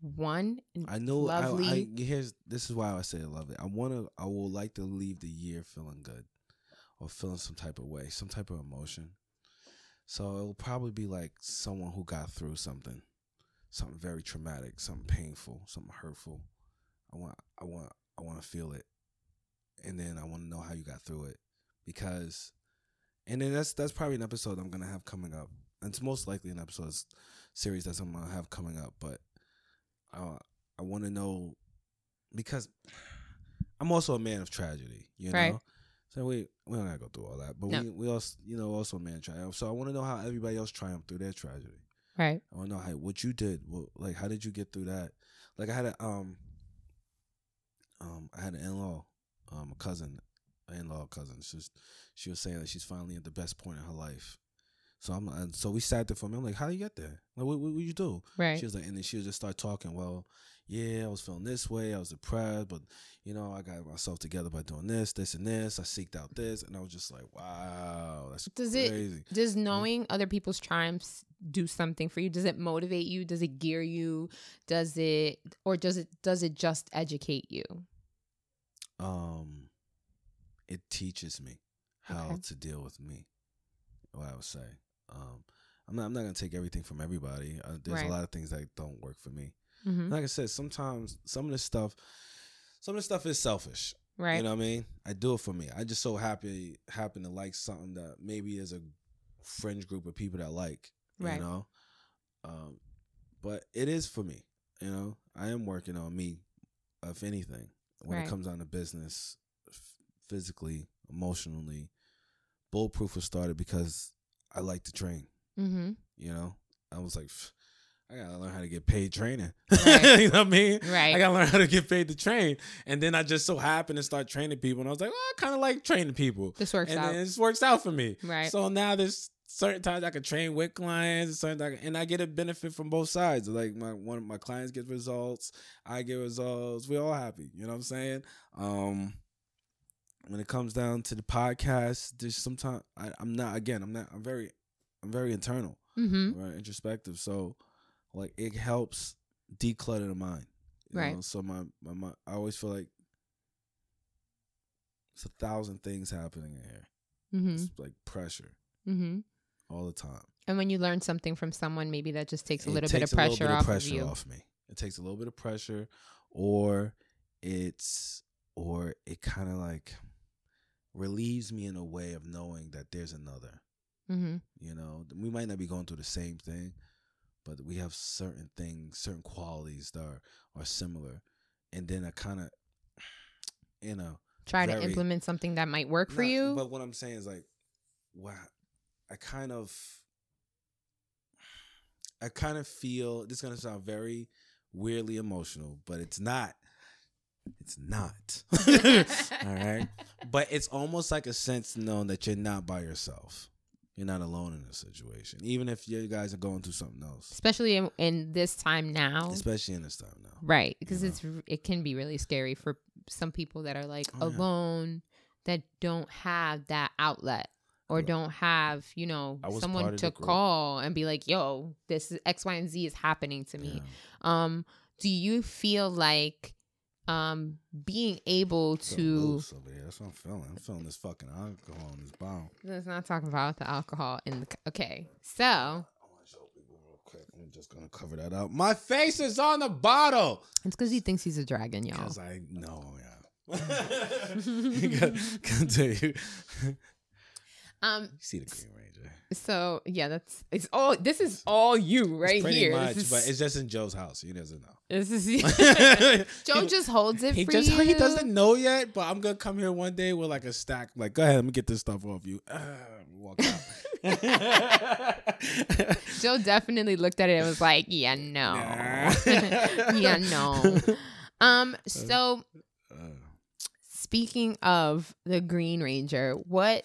one I know. Lovely I, here's this is why I say lovely. I want to. I would like to leave the year feeling good, or feeling some type of way, some type of emotion. So it will probably be like someone who got through something, something very traumatic, something painful, something hurtful. I want. I want. I want to feel it, and then I want to know how you got through it, because, and then that's that's probably an episode I'm gonna have coming up. And it's most likely an episode series that I'm gonna have coming up, but uh, I want to know because I'm also a man of tragedy, you know. So we we don't gotta go through all that, but No. we we also you know also man triumph. So I want to know how everybody else triumphed through their tragedy. Right. I want to know how what you did. What, like how did you get through that? Like I had a um um I had an in law, um a cousin, an in law cousin. She's she was saying that she's finally at the best point in her life. So I'm and so we sat there for a minute. I'm like, how do you get there? Like what what, what you do? Right. She was like, and then she would just start talking. Well, yeah, I was feeling this way. I was depressed, but you know, I got myself together by doing this, this, and this. I seeked out this, and I was just like, wow, that's Does it- crazy. Does knowing other people's triumphs do something for you? Does it motivate you? Does it gear you? Does it or does it does it just educate you? um it teaches me how Okay. to deal with me what i would say um i'm not i'm not gonna take everything from everybody uh, there's Right. a lot of things that don't work for me Mm-hmm. like i said sometimes some of this stuff some of this stuff is selfish Right. you know what i mean i do it for me i just so happy happen to like something that maybe is a fringe group of people that like Right. you know um but it is for me you know i am working on me if anything when Right. it comes down to business f- physically emotionally bulletproof was started because i like to train mm-hmm. you know i was like "Pff, i gotta learn how to get paid training [LAUGHS] Right. you know what i mean Right. I gotta learn how to get paid to train. And then I just so happened to start training people. And I was like, well, I kind of like training people. this works and out. it just works out for me. Right. So now there's certain times I can train with clients, and certain times, and I get a benefit from both sides. Like my one of my clients get results, I get results. We're all happy. You know what I'm saying? Um, when it comes down to the podcast, there's sometimes I, I'm not. Again, I'm not. I'm very, I'm very internal mm-hmm. right introspective so like it helps declutter the mind you Right. know? so my, my my i always feel like it's a thousand things happening in here Mm-hmm. it's like pressure Mm-hmm. all the time And when you learn something from someone, maybe that just takes a It little bit takes of a little pressure bit off pressure of you. off me it takes a little bit of pressure or it's or it kind of like relieves me in a way of knowing that there's another Mm-hmm. You know, we might not be going through the same thing, but we have certain things, certain qualities that are, are similar. And then I kind of, you know, Try to implement something that might work for you. But what I'm saying is like, wow, I kind of, I kind of feel this is gonna sound very weirdly emotional, but it's not. It's not. [LAUGHS] All right. [LAUGHS] But it's almost like a sense knowing that you're not by yourself. You're not alone in a situation, even if you guys are going through something else, Especially in, in this time now. especially in this time now. Right, because know? it's it can be really scary for some people that are like Oh, yeah. alone that don't have that outlet or don't have you know someone to call and be like, "Yo, this is X, Y, and Z is happening to me." Yeah. Um, do you feel like um being able to? loose over here. That's what I'm feeling. I'm feeling this fucking alcohol in this bomb. Let's not talk about the alcohol in the. Okay, so I want to show people real quick. I'm just gonna cover that up. My face is on the bottle. it's because he thinks he's a dragon, y'all. Because I know, yeah. [LAUGHS] [LAUGHS] Continue. [LAUGHS] Um, See the Green Ranger. So yeah, that's it's all. This is all you right pretty here. much, is, but it's just in Joe's house. He doesn't know. this is [LAUGHS] [LAUGHS] Joe He- just holds it he for just you. he doesn't know yet, but I'm gonna come here one day with like a stack. Like, go ahead, let me get this stuff off you. Uh, walk out. [LAUGHS] Joe definitely looked at it and was like, "Yeah, no, Nah. yeah, no." Um. So Uh, speaking of the Green Ranger, what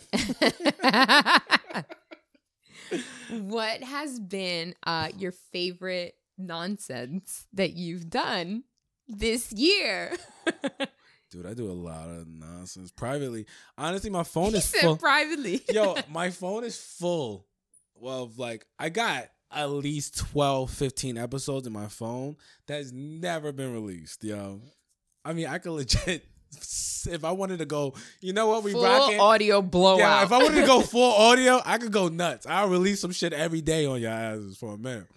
what has been uh your favorite nonsense that you've done this year? [LAUGHS] dude, I do a lot of nonsense privately. Honestly, my phone he is said full. privately. [LAUGHS] Yo, [LAUGHS] my phone is full. Well, like I got at least 12, 15 episodes in my phone that's never been released, yo. I mean, I could legit if I wanted to go, you know what we Full rocking? audio blowout. Yeah, if I wanted to go full audio, I could go nuts. I'll release some shit every day on your asses for a minute.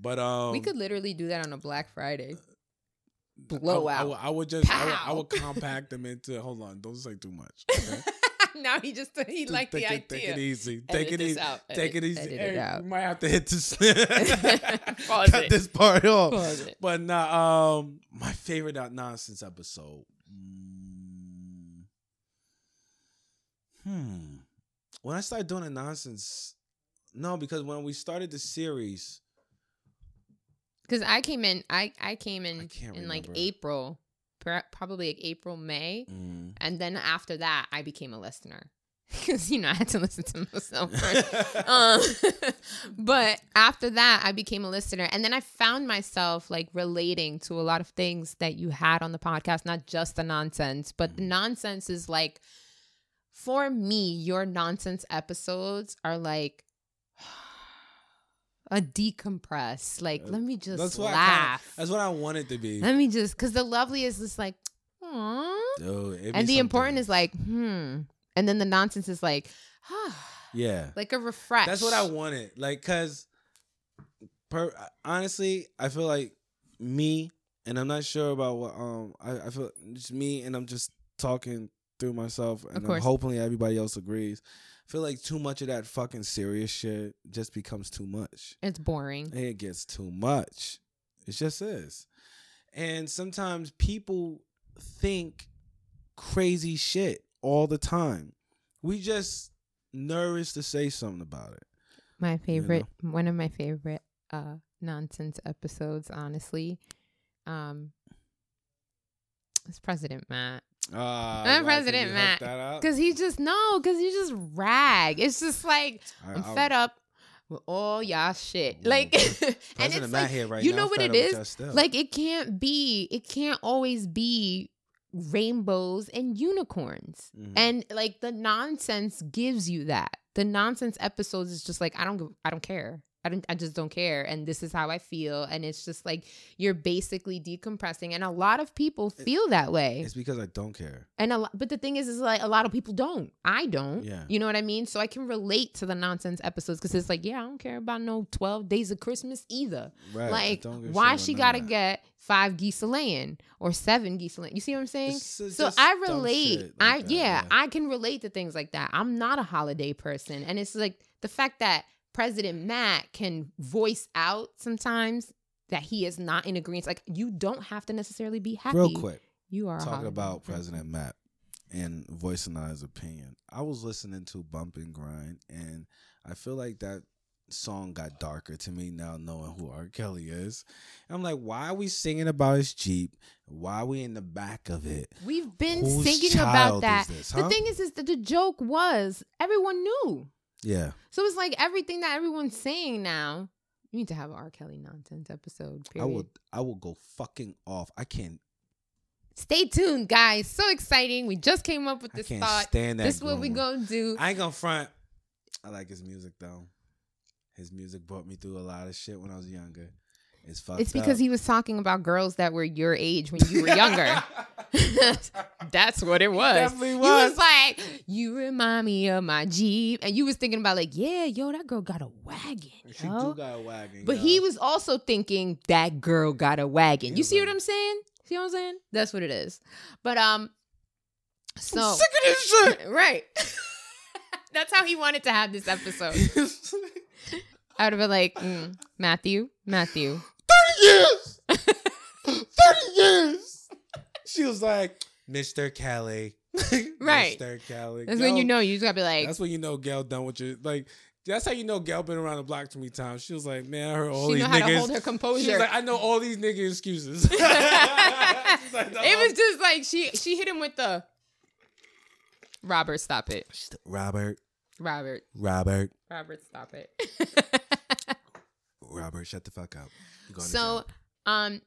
But um we could literally do that on a Black Friday. I- Blowout. I, would- I would just I would, I would compact them into hold on, don't say too much. [LAUGHS] Okay? now he just he Just liked the take idea. take it easy. Edit Take it easy. out. Take it Edit- easy. edit it Hey, out. we might have to hit this. [LAUGHS] Pause Cut it. this part off. Pause it. But nah, um, my favorite nonsense episode. Mm, when I started doing the nonsense, no, because when we started the series, Because I came in, I I came I in can't in like. April, probably like April May, mm. and then after that I became a listener [LAUGHS] because you know I had to listen to myself first. [LAUGHS] um, [LAUGHS] but after that I became a listener, and then I found myself like relating to a lot of things that you had on the podcast, not just the nonsense, but the nonsense is like for me, your nonsense episodes are like. [SIGHS] A decompress, like let me just that's what I laugh. kinda, that's what I wanted to be. Let me just, because the lovely is just like. Dude, and the important is like, hmm. And then the nonsense is like, ah, [SIGHS] yeah. like a refresh. That's what I wanted. Like, cause, per honestly, I feel like me, and I'm not sure about what. Um, I, I feel just me, and I'm just talking through myself, and course. hopefully everybody else agrees. I feel like too much of that fucking serious shit just becomes too much. It's boring. It gets too much. It just is. And sometimes people think crazy shit all the time. We just nervous to say something about it. My favorite, one of my favorite uh nonsense episodes, honestly, um, is President Matt. Uh, I'm President Matt. Cause he just no, cause he just rag. It's just like I'm fed up with all y'all shit. Like, [LAUGHS] and it's Matt like here right you now, know what it is? like it can't be. It can't always be rainbows and unicorns. Mhm. And like the nonsense gives you that. The nonsense episodes is just like I don't I don't care. I don't I just don't care and this is how I feel and it's just like you're basically decompressing and a lot of people feel that way. it's because I don't care. And a lot, but the thing is, is like a lot of people don't. I don't. Yeah. You know what I mean? So I can relate to the nonsense episodes because it's like, yeah, I don't care about no twelve days of Christmas either. Right. Like, don't give a why she gotta that. get five geese a laying or seven geese a laying? You see what I'm saying? It's- so I relate. shit I that, yeah, yeah. I can relate to things like that. I'm not a holiday person, and it's like the fact that President Matt can voice out sometimes that he is not in agreement. Like you don't have to necessarily be happy. Real quick. You are talking about. President Matt and voicing out his opinion. I was listening to Bump and Grind, and I feel like that song got darker to me now knowing who R. Kelly is. I'm like, why are we singing about his Jeep? Why are we in the back of it? We've been Whose thinking child about that. this, The thing is, is that the joke was everyone knew. Yeah. So it's like everything that everyone's saying now. You need to have an R. Kelly nonsense episode. I Period. would I will go fucking off. I can't Stay tuned, guys. So exciting. We just came up with I this can't thought. stand that. This is what we gonna do. I ain't gonna front. I like his music though. His music brought me through a lot of shit when I was younger. It's fucked It's because up. he was talking about girls that were your age when you were younger. [LAUGHS] That's what it was. definitely You was. was like, you remind me of my Jeep. And you was thinking about like, yeah, yo, that girl got a wagon. She yo. do got a wagon. But yo. he was also thinking that girl got a wagon. He You see what I'm saying? See what I'm saying? That's what it is. But um, so I'm sick of this shit. [LAUGHS] right. [LAUGHS] That's how he wanted to have this episode. I would have been like, mm, Matthew, Matthew. 30 years. 30 years. She was like, Mr. Kelly. [LAUGHS] Right. Mr. Kelly. That's when you know you just gotta be like, That's when you know Gail done with your like. That's how you know Gail been around the block too many times. She was like, "Man, I heard all she these know how niggas." to hold her she composure. was like, "I know all these nigga excuses." [LAUGHS] Like, [LAUGHS] "No, it was just like she she hit him with the Robert, stop it. Robert, Robert, Robert, Robert, stop it. Robert, shut the fuck up. So, um,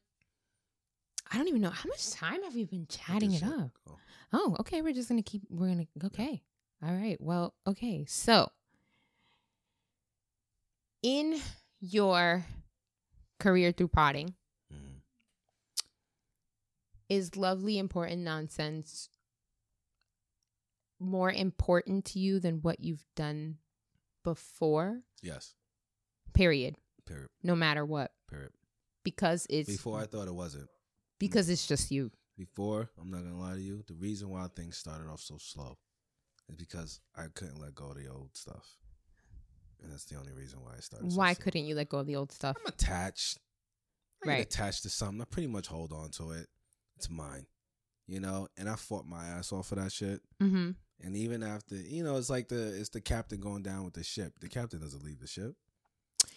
I don't even know how much time have we been chatting it up. Cool. Oh, okay. We're just gonna keep. We're gonna. Okay. All right. Well. Okay. So, in your career through potting, Mhm. is lovely important nonsense more important to you than what you've done before? Yes. Period. Period. No matter what, Period. because it's Before I thought it wasn't. because it's just you. Before, I'm not gonna lie to you, the reason why things started off so slow is because I couldn't let go of the old stuff. And that's the only reason why I started. Why slow. couldn't you let go of the old stuff? I'm attached. I Right. attached to something. I pretty much hold on to it. It's mine. You know, and I fought my ass off for that shit. Mm-hmm. And even after, you know, it's like the it's the captain going down with the ship. The captain doesn't leave the ship.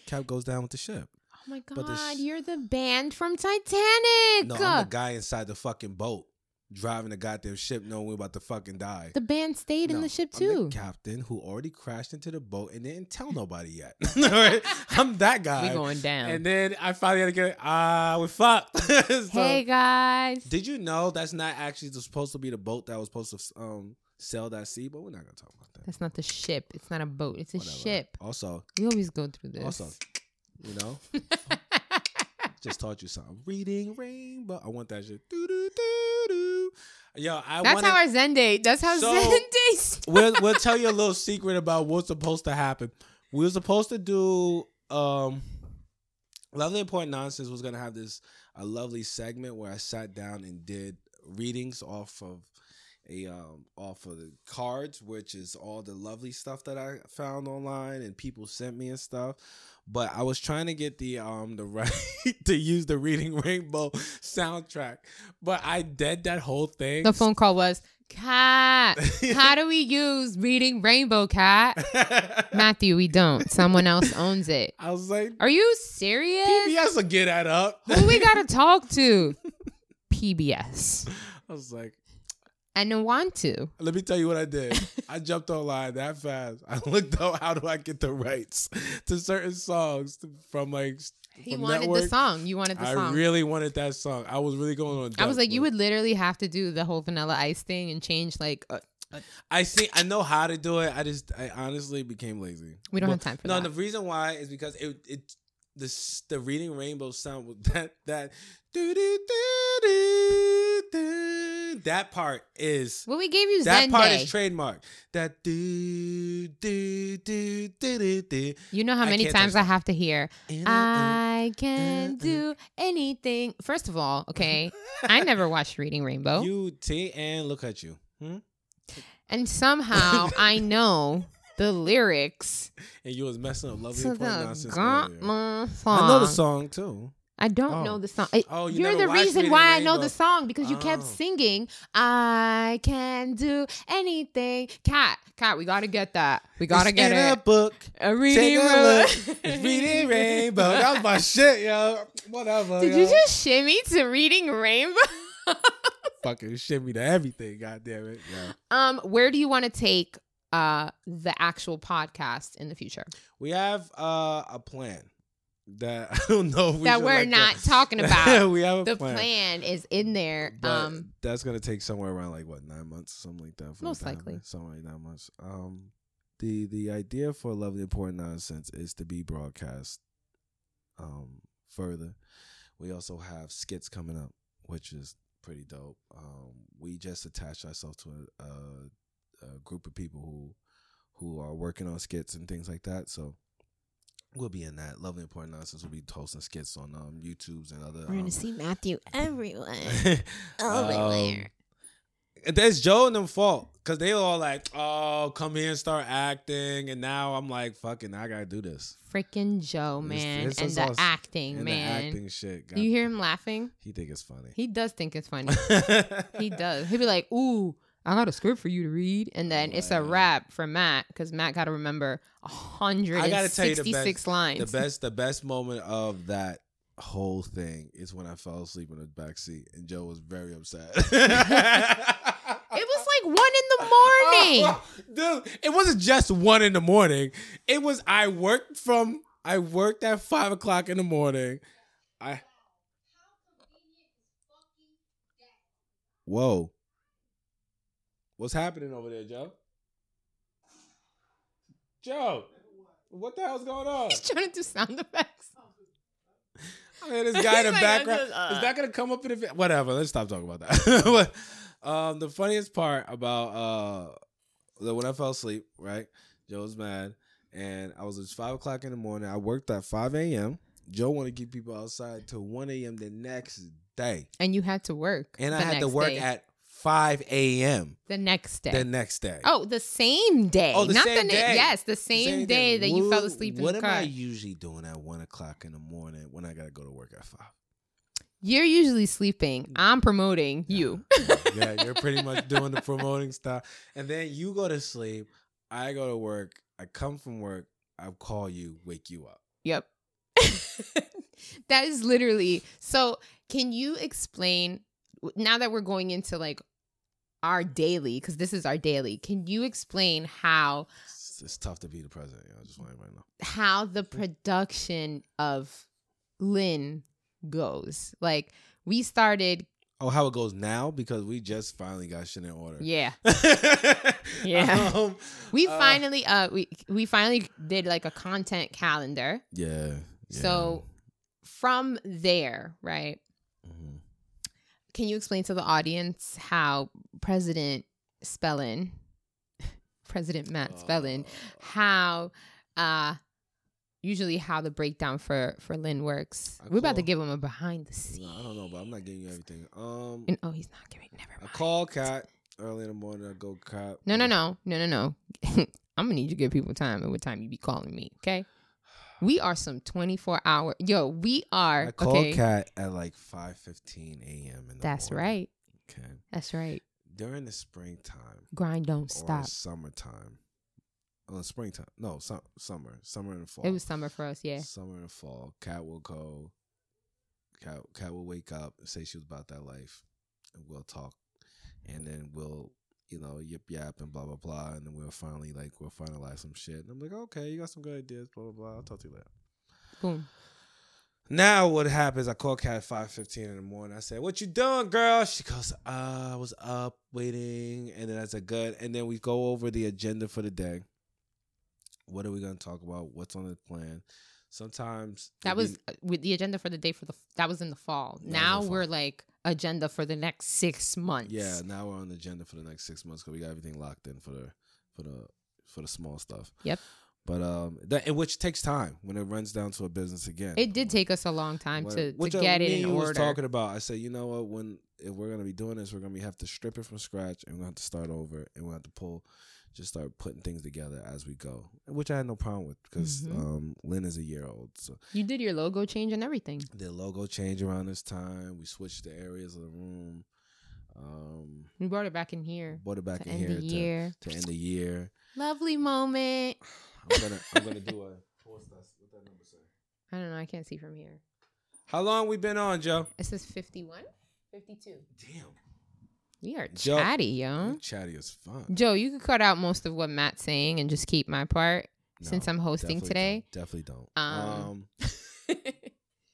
Cap goes down with the ship. Oh my But the god, sh- you're the band from Titanic. No, I'm the guy inside the fucking boat driving the goddamn ship, knowing we're about to fucking die. The band stayed in the ship I'm too. the captain who already crashed into the boat and didn't tell [LAUGHS] nobody yet. Alright? [LAUGHS] I'm that guy. we going down. And then I finally had to get ah, we're fucked. [LAUGHS] So- hey guys. Did you know that's not actually supposed to be the boat that was supposed to um sail that sea? But we're not gonna talk about that. That's not the ship. It's not a boat. It's a Whatever. ship. Also, We always go through this. also, you know, [LAUGHS] just taught you something. Reading rainbow. I want that shit. Doo doo doo doo. Yo, I That's how our Zen date. That's how So- Zen [LAUGHS] dates. we'll we'll tell you a little secret about what's supposed to happen. We were supposed to do um Lovely Important Nonsense was gonna have this a lovely segment where I sat down and did readings off of a um off of the cards, which is all the lovely stuff that I found online and people sent me and stuff. But I was trying to get the um the right [LAUGHS] to use the Reading Rainbow soundtrack. But I did that whole thing. The phone call was, Cat, [LAUGHS] how do we use reading Rainbow Cat? [LAUGHS] Matthew, we don't. Someone else owns it. I was like, Are you serious? PBS will get that up. Who we gotta talk to? PBS. I was like, I don't want to. let me tell you what I did. [LAUGHS] I jumped online that fast. I looked up how do I get the rights to certain songs from like He from wanted network. the song. You wanted the I song. I really wanted that song. I was really going on. I was like, you would literally have to do the whole Vanilla Ice thing and change like. Uh, it. I see. I know how to do it. I just. I honestly became lazy. we don't Well, have time for no, that. No, the reason why is because it it the the reading rainbow sound with [LAUGHS] that that that part is well, we gave you that part is trademark. That do do do do do do. you know how many can't times I have to hear, I can do anything. First of all, okay, I never watched Reading Rainbow. You T and look at you. Hmm? and somehow I know the lyrics And you was messing up lovely the nonsense. Earlier. I know the song too. I don't Oh. know the song. Oh, you you're the reason why I know the song because you kept Oh. singing. I can do anything. Cat, cat, we gotta get that. We gotta It's get in it. a book. A reading a room. look. [LAUGHS] It's reading rainbow. That was my shit, yo. Whatever. Did yo. you just shimmy to reading rainbow? [LAUGHS] fucking shimmy to everything? God damn it. Um, where do you want to take uh the actual podcast in the future We have uh, a plan that [LAUGHS] I don't know if we that we're like not talking [LAUGHS] about? we have a the plan. plan. is in there. But um, that's gonna take somewhere around like what nine months, something like that. Most likely. something like nine months. Um, the the idea for lovely important nonsense is to be broadcast. Um, further, we also have skits coming up, which is pretty dope. Um, we just attached ourselves to a, a, a group of people who who are working on skits and things like that. So. We'll be in that. Lovely Important Nonsense We'll be hosting skits on um, YouTube's and other. we're um, gonna see Matthew [LAUGHS] everywhere. [LAUGHS] Um, Everywhere. that's Joe and them fault because they were all like, oh, come here and start acting, and now I'm like, fucking, I gotta do this. Freaking Joe, man, it's and the acting, And man. the acting shit. You hear him laughing? he think it's funny. He does think it's funny. [LAUGHS] he does. He'd be like, "Ooh, I got a script for you to read," and then it's a Wow. rap from Matt because Matt got to remember hundred I gotta tell you the best, lines. the best, the best moment of that whole thing is when I fell asleep in the back seat and Joe was very upset. [LAUGHS] [LAUGHS] It was like one in the morning. [LAUGHS] Dude, it wasn't just one in the morning. It was I worked from I worked at five o'clock in the morning. I Whoa. What's happening over there, Joe? Joe, what the hell's going on? He's trying to do sound effects. I mean, this [LAUGHS] guy in the like, background. "This is, uh." Is that gonna come up in the whatever? Let's stop talking about that. [LAUGHS] but um, the funniest part about uh, the, when I fell asleep, right? Joe was mad, and I was at five o'clock in the morning. I worked at five a.m. Joe wanted to keep people outside till one a.m. the next day, And you had to work, and I had to work day. at five a.m. the next day. the next day. oh, the same day. Oh, the Not same the ne- day. Yes, the The same, day that you fell asleep in the car. What am. I usually doing at one o'clock in the morning when I gotta go to work at five? You're usually sleeping. I'm promoting you. [LAUGHS] [LAUGHS] yeah, you're pretty much doing the promoting stuff. And then you go to sleep. I go to work. I come from work. I call you, wake you up. Yep. [LAUGHS] that is literally so. Can you explain now that we're going into like our daily, because this is our daily, can you explain how It's, it's tough to be the president. I just want everybody to know. how the production of Lynn goes? Like we started, Oh, how it goes now because we just finally got shit in order. yeah. [LAUGHS] yeah. Yeah. We uh, finally uh we we finally did like a content calendar. yeah. yeah. So from there, right? Mhm. Can you explain to the audience how President Spellin, [LAUGHS] President Matt Spellin, how uh usually how the breakdown for for Lynn works? I We're about to give him a behind the scenes. No, I don't know, but I'm not giving you everything. Um, And, oh, he's not giving. Never I call Cat early in the morning. I go Cat. No, no, no, no, no, no. [LAUGHS] I'm gonna need you to give people time and what time you be calling me. Okay. We are some 24 hour. Yo, we are. I call okay. Cat at like 5:15 a.m. in the That's morning. right. Okay. That's right. During the springtime Grind don't or stop. summertime. Oh, springtime. No, su- summer. Summer and fall. It was summer for us, yeah. Summer and fall. Cat will go. Cat, Cat will wake up and say she was about that life, and we'll talk, and then we'll, you know, yip yap and blah blah blah, and then we'll finally like we'll finalize some shit. And I'm like, okay, you got some good ideas, blah blah blah. I'll talk to you later. Boom. Now what happens? I call Cat five fifteen in the morning. I say, "What you doing, girl?" She goes, uh, "I was up waiting," and then I said, "Good." And then we go over the agenda for the day. What are we gonna talk about? What's on the plan? Sometimes That was be- uh, with the agenda for the day for the that was in the fall. now the we're like agenda for the next six months. yeah. Now we're on the agenda for the next six months because we got everything locked in for the for the for the small stuff. Yep. But um, that which takes time when it runs down to a business again. It did take us a long time What- to, to uh, get me it in you order. Was talking about, I said, you know what? When if we're gonna be doing this, we're gonna be, have to strip it from scratch, and we're gonna have to start over, and we are have to pull, just start putting things together as we go, which I had no problem with because Mhm. um, Lynn is a year old, so you did your logo change and everything. the logo change around this time. We switched the areas of the room. Um, We brought it back in here brought it back to in end here the to, to end the year. Lovely moment. I'm gonna I'm gonna do a [LAUGHS] what's that? What that number say? I don't know. I can't see from here. How long we been on, Joe? It says 51, 52. Damn, We are Joe- chatty, yo. chatty as fuck. Joe, you could cut out most of what Matt's saying and just keep my part since I'm hosting definitely today. don't. Definitely don't. Um, Um,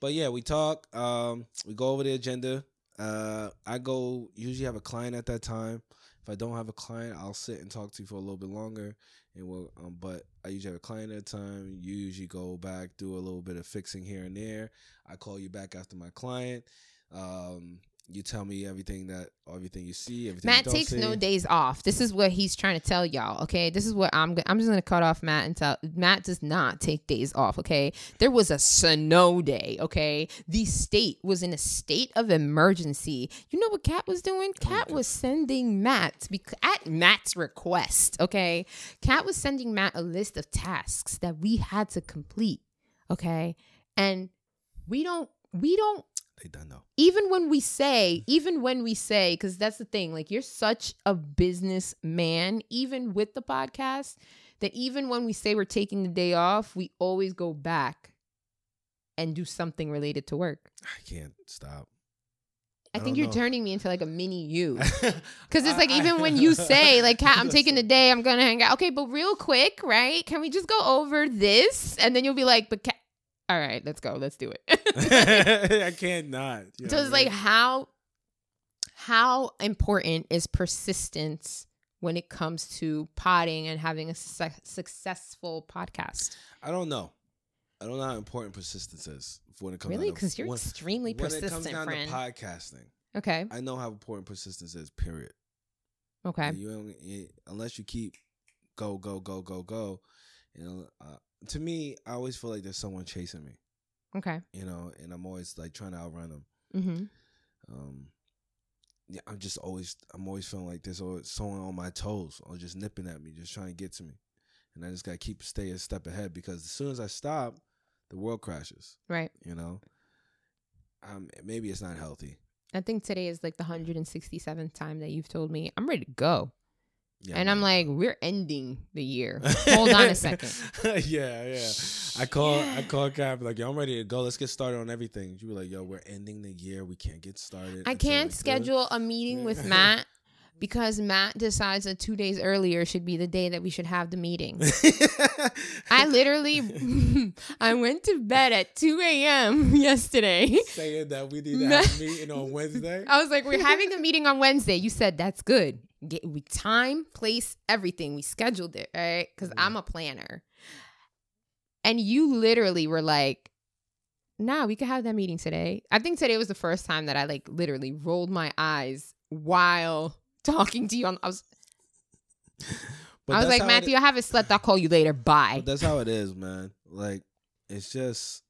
but yeah, we talk. Um, we go over the agenda. Uh, I go usually have a client at that time. If I don't have a client, I'll sit and talk to you for a little bit longer. And we'll, um, but I usually have a client at a time. You usually go back, do a little bit of fixing here and there. I call you back after my client. Um, you tell me everything that everything you see. Everything Matt you don't takes see. no days off. This is what he's trying to tell y'all. Okay, this is what I'm. I'm just gonna cut off Matt and tell Matt does not take days off. Okay, there was a snow day. Okay, the state was in a state of emergency. You know what Cat was doing? Oh Cat was sending Matt bec- at Matt's request. Okay, Cat was sending Matt a list of tasks that we had to complete. Okay, and we don't. We don't They done though. even when we say, even when we say, because that's the thing, like you're such a businessman, even with the podcast, that even when we say we're taking the day off, we always go back and do something related to work. I can't stop. I, I think you're know. turning me into like a mini you. [LAUGHS] Because it's like even when [LAUGHS] you say like I'm taking the day, I'm gonna hang out. Okay, but real quick, right? Can we just go over this? And then you'll be like, but all right, let's go, let's do it. [LAUGHS] I can't not. you know so it's I like how how important is persistence when it comes to potting and having a suc successful podcast? I don't know. I don't know how important persistence is when it comes Really? Because you're when, extremely when it comes persistent, down friend. to podcasting. okay. I know how important persistence is. Period. Okay. You you- unless you keep go go go go go. You know, uh, to me, I always feel like there's someone chasing me. Okay. You know, and I'm always like trying to outrun them. Mm-hmm. Um, yeah, I'm just always, I'm always feeling like there's always someone on my toes or just nipping at me, just trying to get to me, and I just gotta keep stay a step ahead because as soon as I stop, the world crashes. Right. You know, um, maybe it's not healthy. I think today is like the 167th time that you've told me I'm ready to go. Yeah, and I'm like, we're ending the year. [LAUGHS] Hold on a second. [LAUGHS] yeah, yeah. I call I call Cap like, yo, I'm ready to go. Let's get started on everything. You were like, yo, we're ending the year. We can't get started. I can't we do it." schedule a meeting with [LAUGHS] Matt because Matt decides that two days earlier should be the day that we should have the meeting. I literally, I went to bed at 2 a.m. yesterday. saying that we need to have a meeting on Wednesday. I was like, we're having a meeting on Wednesday. You said that's good. Get we time, place, everything. We scheduled it, right? Because mm-hmm. I'm a planner. And you literally were like, nah, we could have that meeting today. I think today was the first time that I like literally rolled my eyes while [LAUGHS] talking to you. On, I was [LAUGHS] But I was like, Matthew, I haven't slept. I'll call you later. Bye. but that's how it is, man. Like it's just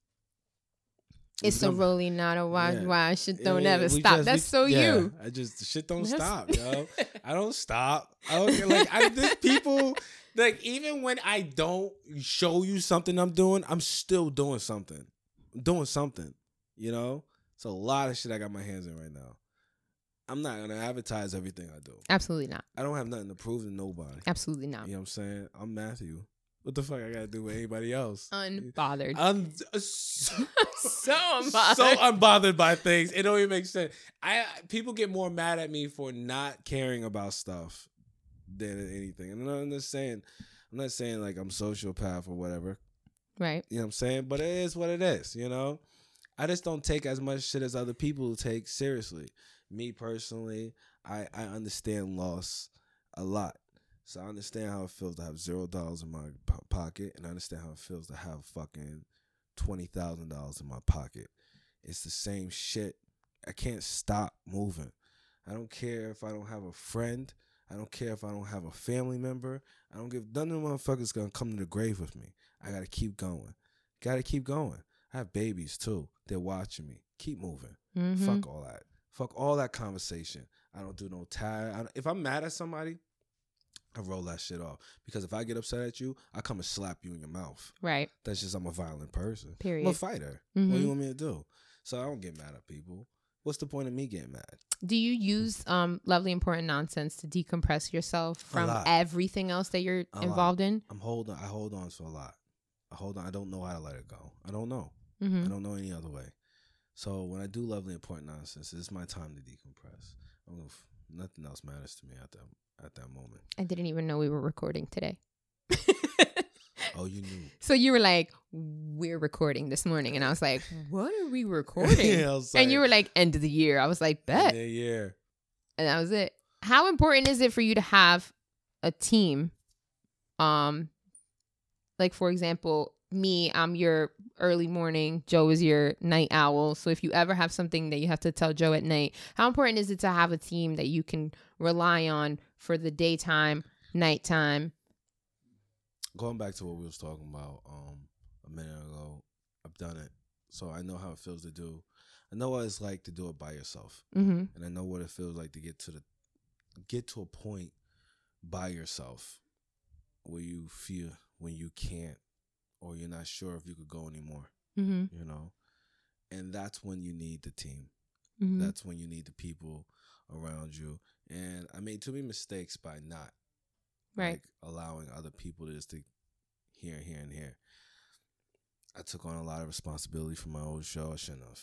It's a rolling, not a wash. Yeah. Wash. Shit don't Yeah, ever stop. just- That's we- so yeah, you. I just shit don't That's- stop, [LAUGHS] yo. I don't stop. I don't like I this people like even when I don't show you something I'm doing, I'm still doing something. I'm doing something. You know? It's a lot of shit I got my hands in right now. I'm not gonna advertise everything I do. Absolutely not. I don't have nothing to prove to nobody. Absolutely not. You know what I'm saying? I'm Matthew. What the fuck I gotta do with anybody else? Unbothered. I'm uh, so, [LAUGHS] [LAUGHS] so unbothered. so unbothered by things. It don't even make sense. I people get more mad at me for not caring about stuff than anything. And I'm not saying I'm not saying like I'm sociopath or whatever. right. You know what I'm saying? But it is what it is, you know? I just don't take as much shit as other people take seriously. Me personally, I, I understand loss a lot. So I understand how it feels to have zero dollars in my po- pocket, and I understand how it feels to have fucking twenty thousand dollars in my pocket. It's the same shit. I can't stop moving. I don't care if I don't have a friend. I don't care if I don't have a family member. I don't give none of the motherfuckers gonna come to the grave with me. I gotta keep going. Gotta keep going. I have babies too. They're watching me. Keep moving. Mhm. Fuck all that. Fuck all that conversation. I don't do no tag. If I'm mad at somebody, I roll that shit off. Because if I get upset at you, I come and slap you in your mouth. Right. That's just I'm a violent person. Period. I'm a fighter. What do you want me to do? So I don't get mad at people. What's the point of me getting mad? Do you use um lovely important nonsense to decompress yourself from everything else that you're A lot. involved in? I'm holding. I hold on to a lot. I hold on. I don't know how to let it go. I don't know. hmm I don't know any other way. So when I do lovely important nonsense, it's my time to decompress. I don't know if nothing else matters to me at that at that moment. I didn't even know we were recording today. [LAUGHS] Oh, you knew. so you were like, "We're recording this morning," and I was like, [LAUGHS] "What are we [LAUGHS] recording?" yeah, was and you were like, "End of the year." I was like, "Bet," Yeah, yeah. and that was it. How important is it for you to have a team? Um, like for example, me, I'm your early morning. Joe is your night owl. So if you ever have something that you have to tell Joe at night, how important is it to have a team that you can rely on for the daytime, nighttime? Going back to what we was talking about um a minute ago, I've done it, so I know how it feels to do. I know what it's like to do it by yourself, Mm-hmm. and I know what it feels like to get to the get to a point by yourself where you feel when you can't or you're not sure if you could go anymore. Mm-hmm. You know, and that's when you need the team. mm-hmm. That's when you need the people around you. And I made too many mistakes by not right. like allowing other people to just to here and here and here. I took on a lot of responsibility for my old show. I shouldn't have.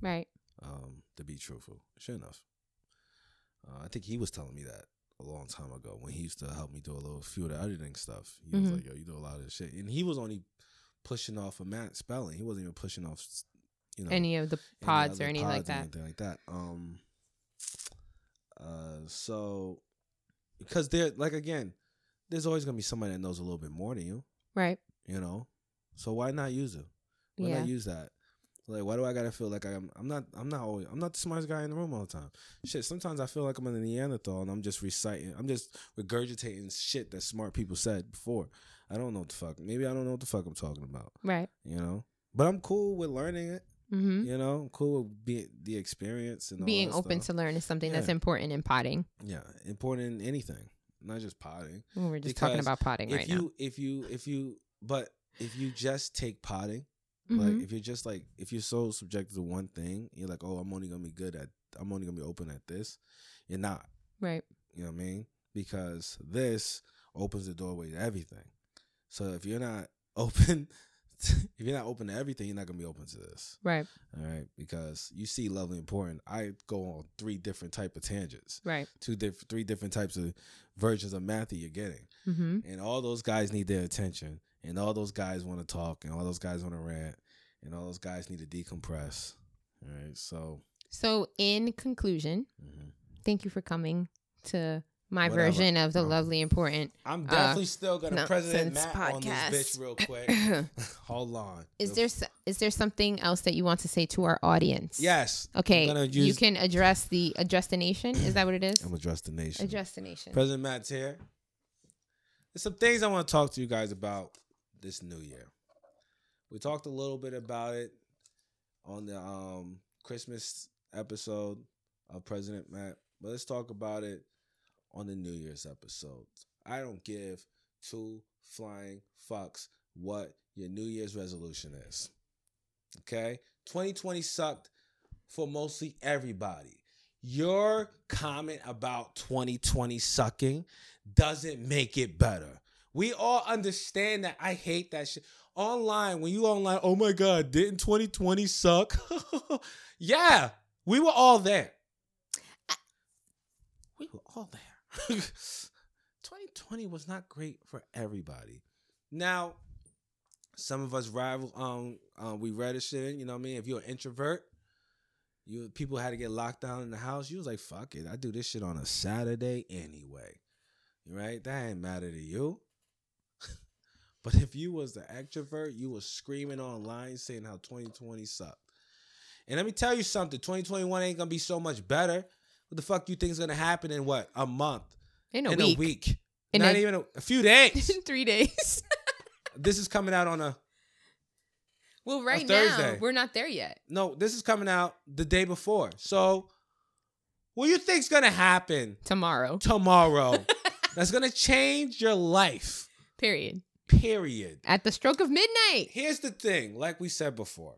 right. Um, to be truthful, I shouldn't have. Uh, I think he was telling me that a long time ago when he used to help me do a little few of the editing stuff. He was Mhm. like, "Yo, you do a lot of this shit," and he was only pushing off of Matt Spellin. He wasn't even pushing off, you know, Any of the any pods or anything like pods that. anything like that. Um, uh, so because there, like again, there's always gonna be somebody that knows a little bit more than you, Right. you know. So why not use it? Why Yeah. not use that? Like, why do I gotta feel like I'm? I'm not. I'm not always. I'm not the smartest guy in the room all the time. Shit. Sometimes I feel like I'm a Neanderthal and I'm just reciting. I'm just regurgitating shit that smart people said before. I don't know what the fuck. Maybe I don't know what the fuck I'm talking about. Right. You know. But I'm cool with learning it. Mm-hmm. You know, I'm cool with being the experience and all Being open stuff. to learn is something that's important in potting. yeah, important in anything, not just potting. We're just talking about potting right you now. If you, if you if you but if you just take potting Like Mhm. if you're just like if you're so subjected to one thing, you're like, oh, I'm only gonna be good at, I'm only gonna be open at this. You're not. Right. You know what I mean? Because this opens the doorway to everything. So if you're not [LAUGHS] open, if you're not open to everything, you're not gonna be open to this. Right. All right, because you see lovely important. I go on three different type of tangents, Right. two different, three different types of versions of Matthew you're getting, Mm-hmm. and all those guys need their attention, and all those guys want to talk, and all those guys want to rant, and all those guys need to decompress. All right, so So, in conclusion, mhm. thank you for coming to my Whatever. version of the lovely important. I'm Uh, definitely still gonna President Matt on this podcast. bitch real [LAUGHS] quick. [LAUGHS] Hold on. Is The- there there something else that you want to say to our audience? Yes. Okay. I'm you can address the address the nation. Is that what it is? [CLEARS THROAT] I'm address the nation. Address the nation. President Matt's here. There's some things I want to talk to you guys about this new year. We talked a little bit about it on the um, Christmas episode of President Matt, but let's talk about it on the New Year's episode. I don't give two flying fucks what your New Year's resolution is. Okay? 2020 sucked for mostly everybody. Your comment about 2020 sucking doesn't make it better. We all understand that. I hate that shit. Online, when you online, oh my God, didn't 2020 suck? [LAUGHS] yeah, we were all there. We were all there. [LAUGHS] 2020 was not great for everybody. Now, some of us rival um uh, we read a shit in, you know what I mean? If you're an introvert, you people had to get locked down in the house. You was like, fuck it. I do this shit on a Saturday anyway. Right? That ain't matter to you. But if you was the extrovert, you was screaming online saying how 2020 sucked. And let me tell you something, 2021 ain't gonna be so much better. What the fuck do you think is gonna happen in what? A month. In a in week. a week. In Not a- even a, a few days. In [LAUGHS] three days. [LAUGHS] this is coming out on a well, right now we're not there yet. no, this is coming out the day before. So what do you think's gonna happen Tomorrow. tomorrow [LAUGHS] that's gonna change your life? Period. Period. At the stroke of midnight. Here's the thing, like we said before.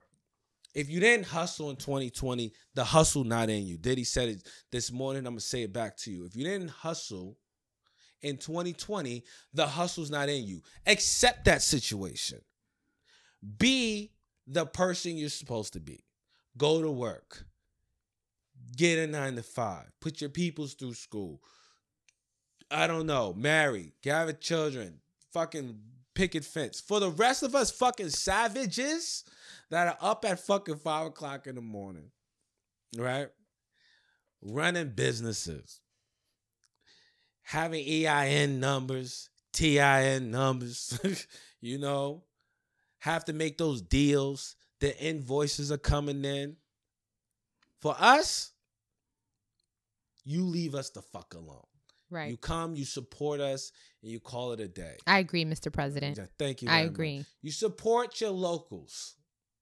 If you didn't hustle in 2020, the hustle not in you. Diddy said it this morning. I'm gonna say it back to you. If you didn't hustle in 2020, the hustle's not in you. Accept that situation. Be the person you're supposed to be. Go to work. Get a nine to five. Put your peoples through school. I don't know. Marry. Gather children. Fucking picket fence. For the rest of us fucking savages that are up at fucking five o'clock in the morning, right? Running businesses, having EIN numbers, TIN numbers, [LAUGHS] you know, have to make those deals. The invoices are coming in. For us, you leave us the fuck alone. Right. You come, you support us, and you call it a day. I agree, Mr. President. Yeah, Thank you. I very much. agree. You support your locals.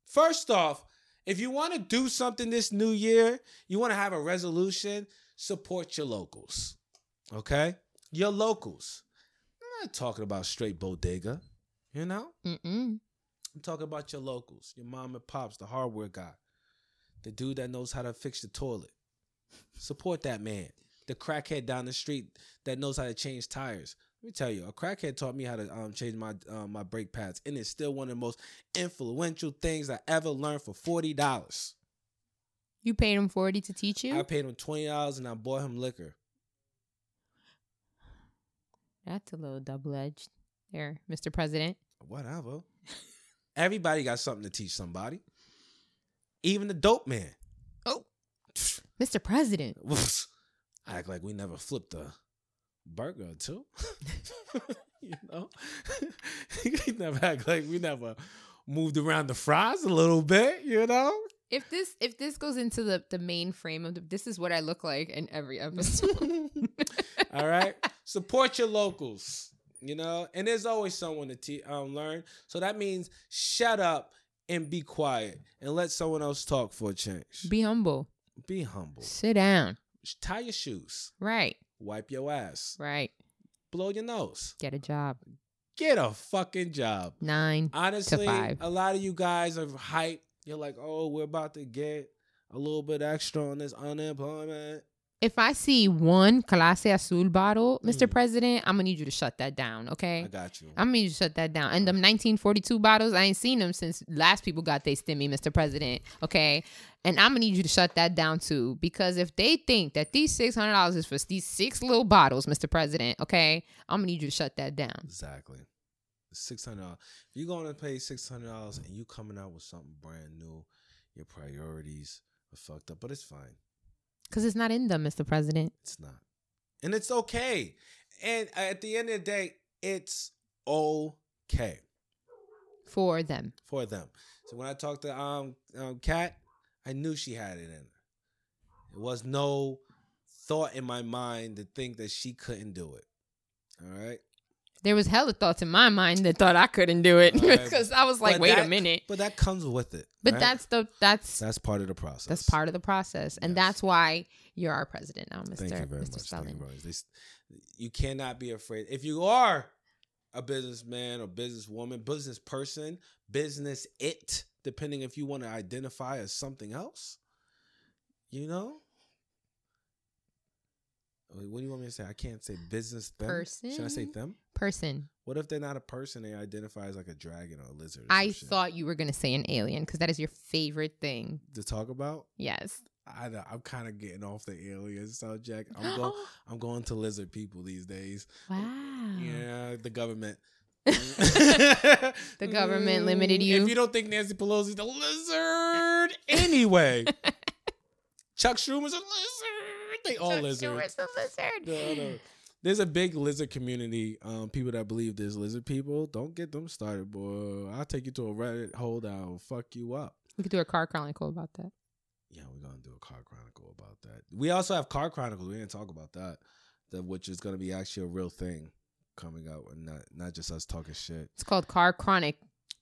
First off, if you want to do something this new year, you want to have a resolution, support your locals. Okay? Your locals. I'm not talking about straight bodega, you know? Mm-mm. I'm talking about your locals, your mom and pops, the hardware guy, the dude that knows how to fix the toilet. Support that man. The crackhead down the street that knows how to change tires. Let me tell you, a crackhead taught me how to um, change my um, my brake pads, and it's still one of the most influential things I ever learned for forty dollars. You paid him 40 to teach you? I paid him twenty dollars, and I bought him liquor. That's a little double edged there, Mr. President. Whatever. [LAUGHS] Everybody got something to teach somebody, even the dope man. Oh. Mr. President. [LAUGHS] act like we never flipped a burger or two. [LAUGHS] you know, [LAUGHS] never act like we never moved around the fries a little bit. You know, If this if this goes into the the main frame of the this is what I look like in every episode. [LAUGHS] all right. Support your locals. You know, and there's always someone to te- um, learn. So that means shut up and be quiet and let someone else talk for a change. Be humble. Be humble. Sit down. Tie your shoes. Right. Wipe your ass. Right. Blow your nose. Get a job. Get a fucking job. Nine. Honestly, a lot of you guys are hyped. You're like, oh, we're about to get a little bit extra on this unemployment. If I see one Clase Azul bottle, Mr. Mm. President, I'm gonna need you to shut that down, okay? I got you. I'm gonna need you to shut that down. And them 1942 bottles, I ain't seen them since last people got they stimmy, Mr. President. Okay, and I'm gonna need you to shut that down too, because if they think that these six hundred dollars is for these six little bottles, Mr. President, okay, I'm gonna need you to shut that down. Exactly. Six hundred dollars. If you're going to pay six hundred dollars and you coming out with something brand new, your priorities are fucked up. But it's fine. Because it's not in them, Mr. President. It's not, and it's okay. And at the end of the day, it's okay For them. for them. So when I talked to um, um Kat, I knew she had it in her. It was no thought in my mind to think that she couldn't do it. All right. There was hella thoughts in my mind that thought I couldn't do it [LAUGHS] because I was like, But wait a minute. But that comes with it. But right? that's the that's that's part of the process. that's part of the process, and Yes. that's why you're our president now, Mr. Thank you very Mr. much. Thank you You cannot be afraid. If you are a businessman or businesswoman, business person, business it, depending if you want to identify as something else, you know. What do you want me to say? I can't say business them. Should I say them? Person. What if they're not a person? They identify as like a dragon or a lizard. or I thought you were gonna say an alien because that is your favorite thing. to talk about. Yes. I, know- I'm kind of getting off the alien subject. [GASPS] I'm going. I'm going to lizard people these days. wow. Yeah, the government. [LAUGHS] [LAUGHS] The government limited you? If you don't think Nancy Pelosi's the lizard, anyway, [LAUGHS] Chuck Schumer's a lizard. They all Chuck lizards. Schumer's a lizard. No, no. There's a big lizard community. Um, people that believe there's lizard people. Don't get them started, boy. I'll take you to a Reddit hole that'll fuck you up. We could do a car chronicle about that. Yeah, we're gonna do a car chronicle about that. We also have car chronicles. We didn't talk about that, that which is gonna be actually a real thing coming out, and not not just us talking shit. It's called Car Chronic.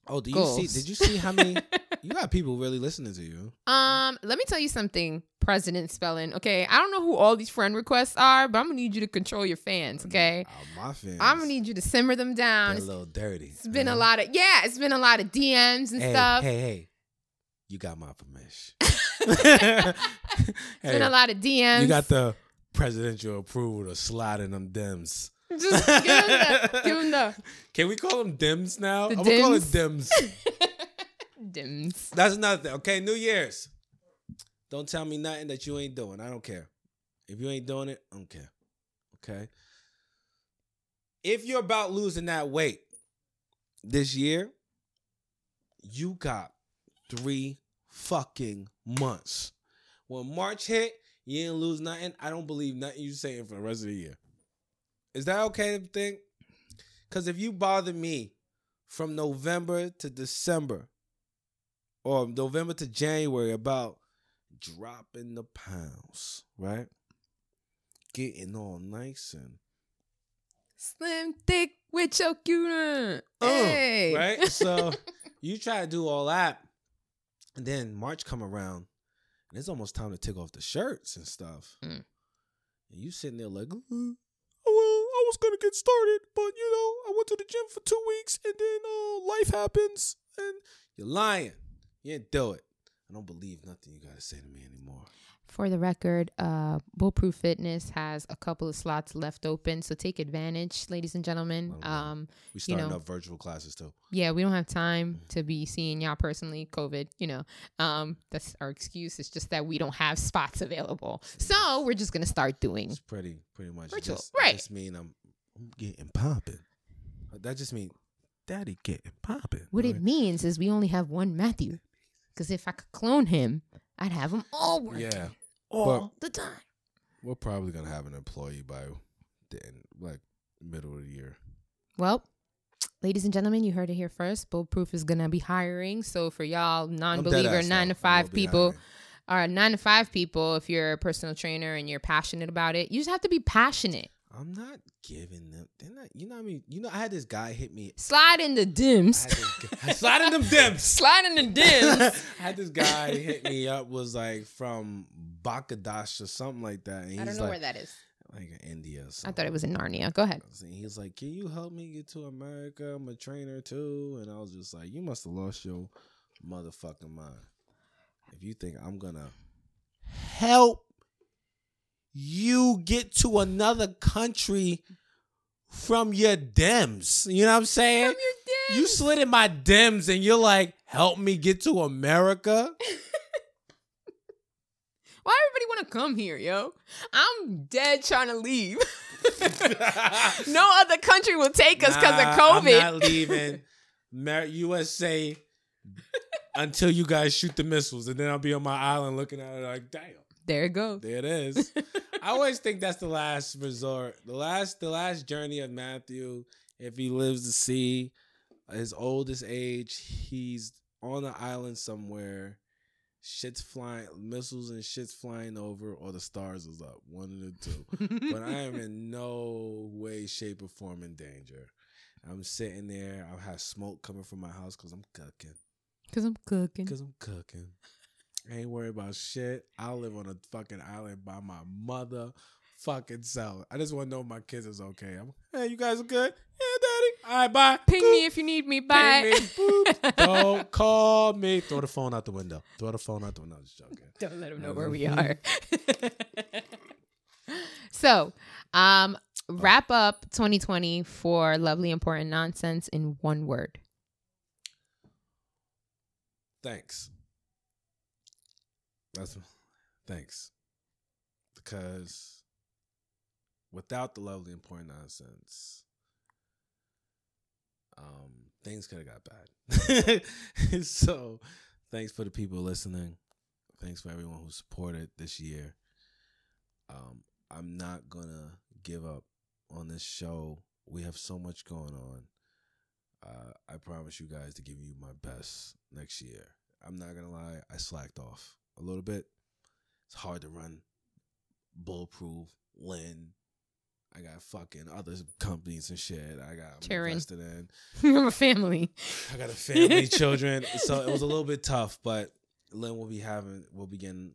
Oh, do you Goals. see? Did you see how many? you got people really listening to you. [LAUGHS] Um, let me tell you something, President Spellin. Okay, I don't know who all these friend requests are, but I'm gonna need you to control your fans. Okay, Oh, my fans. I'm gonna need you to simmer them down. They're a little dirty. it's been a Uh-huh. lot of yeah, it's been a lot of DMs and Hey, stuff. hey, hey! You got my permission. [LAUGHS] [LAUGHS] It's Hey, been a lot of DMs. You got the presidential approval to slide in them dims. just give him the give him the [LAUGHS] Can we call them dims now? The I'm gonna call it dims? dims. That's another thing. Okay, New Year's. Don't tell me nothing that you ain't doing. I don't care. If you ain't doing it, I don't care. Okay. If you're about losing that weight this year, you got three fucking months. When March hit, you didn't lose nothing. I don't believe nothing you saying for the rest of the year. Is that okay to think? Because if you bother me from November to December, or November to January about dropping the pounds, right? Getting all nice and Slim thick with your cute. uh, Hey. right? So [LAUGHS] you try to do all that, and then March come around, and it's almost time to take off the shirts and stuff. Mm. And you sitting there like, "Uh, well, I was gonna get started, but you know, I went to the gym for two weeks, and then uh, life happens, and you're lying. You didn't do it. I don't believe nothing you gotta say to me anymore. For the record, uh, Bulletproof Fitness has a couple of slots left open, so take advantage, ladies and gentlemen. Um, We starting know. up virtual classes too. yeah, we don't have time to be seeing y'all personally. COVID, you know, um, that's our excuse. It's just that we don't have spots available, so we're just gonna start doing. It's pretty pretty much Virtual, just, right. Just mean I'm, I'm getting popping. That just mean daddy getting popping. What it means is we only have one Matthew, because if I could clone him, I'd have them all working Yeah, all the time. we're probably gonna have an employee by the end, like middle of the year. Well, ladies and gentlemen, you heard it here first. Bulletproof is gonna be hiring. So for y'all non-believer nine to five people, or nine to five people, if you're a personal trainer and you're passionate about it, you just have to be passionate. I'm not giving them. They're not. You know what I mean? You know, I had this guy hit me. Slide in the dims. guy, sliding them dims. [LAUGHS] Slide in the dims. [LAUGHS] I had this guy hit me up was like from Bakadash or something like that. And he's I don't know like, where that is. like India. Or I thought it was in Narnia. Go ahead. And He's like, "Can you help me get to America? I'm a trainer too." And I was just like, "You must have lost your motherfucking mind if you think I'm gonna help you get to another country from your Dems." You know what I'm saying? You slid in my Dems and you're like, "Help me get to America." [LAUGHS] Why everybody want to come here, yo? I'm dead trying to leave. [LAUGHS] no other country will take us because Nah, of COVID. I'm not [LAUGHS] leaving Mer- USA until you guys shoot the missiles, and then I'll be on my island looking at it like, damn, there it goes. there it is. [LAUGHS] I always think that's the last resort, the last, the last journey of Matthew. If he lives to see his oldest age, he's on an island somewhere. Shit's flying, missiles and shit's flying over, or the stars is up. One of the two [LAUGHS] but I am in no way, shape, or form in danger. I'm sitting there. I have smoke coming from my house because I'm cooking. Because I'm cooking. Because I'm cooking. I ain't worried about shit. I'll live on a fucking island by my mother fucking self. I just want to know if my kids is okay. I'm, hey, you guys are good? Yeah, daddy. All right, bye. Ping Boop. me if you need me. Bye. Me. [LAUGHS] Don't call me. Throw the phone out the window. Throw the phone out the window. Just joking. Don't let them know where we are. [LAUGHS] so, um, wrap up 2020 for lovely important nonsense in one word. thanks. That's thanks. Because without the lovely and important nonsense, um, things could have got bad. [LAUGHS] so thanks for the people listening. Thanks for everyone who supported this year. Um, I'm not gonna give up on this show. We have so much going on. Uh, I promise you guys to give you my best next year. I'm not gonna lie, I slacked off a little bit. It's hard to run bulletproof, Lynn. I got fucking other companies and shit. I got I'm Sharon. invested in. [LAUGHS] I'm a family. I got a family, [LAUGHS] children. So it was a little bit tough, but Lynn will be having will be getting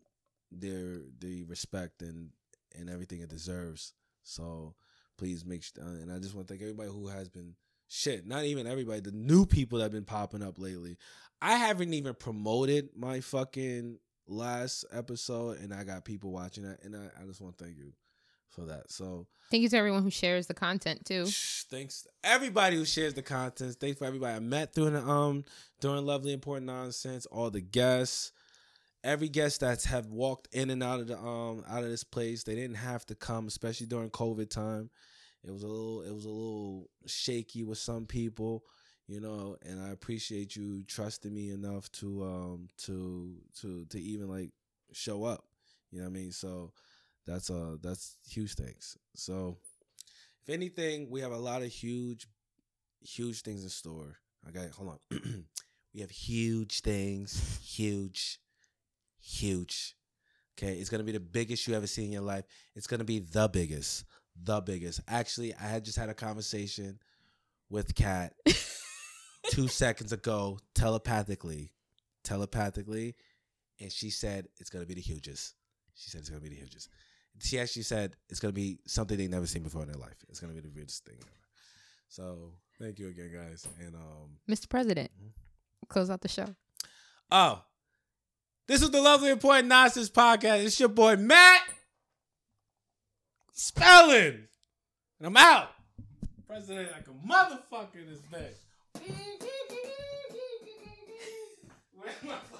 their the respect and and everything it deserves. So please make sure. Uh, and I just want to thank everybody who has been shit. Not even everybody. The new people that have been popping up lately. I haven't even promoted my fucking last episode, and I got people watching that, and I, I just want to thank you for that. So Thank you to everyone who shares the content too. Thanks to everybody who shares the content. Thanks for everybody I met during the, um during lovely important nonsense. All the guests, every guest that's have walked in and out of the um out of this place. They didn't have to come, especially during COVID time. It was a little it was a little shaky with some people, you know. And I appreciate you trusting me enough to um to to to even like show up. You know what I mean? So that's uh that's huge things. So if anything, we have a lot of huge, huge things in store. okay hold on. [CLEARS THROAT] we have huge things, huge, huge. Okay, it's gonna be the biggest you ever seen in your life. It's gonna be the biggest, the biggest. Actually, I had just had a conversation with Kat [LAUGHS] two seconds ago, telepathically, telepathically, and she said it's gonna be the hugest. She said it's gonna be the hugest. She actually said it's gonna be something they've never seen before in their life. It's gonna be the weirdest thing ever. So thank you again, guys. And um Mr. President, close out the show. oh, this is the lovely important nonsense podcast. It's your boy Matt Spellin, and I'm out. President like a motherfucker in this bitch. Where's my flashlight?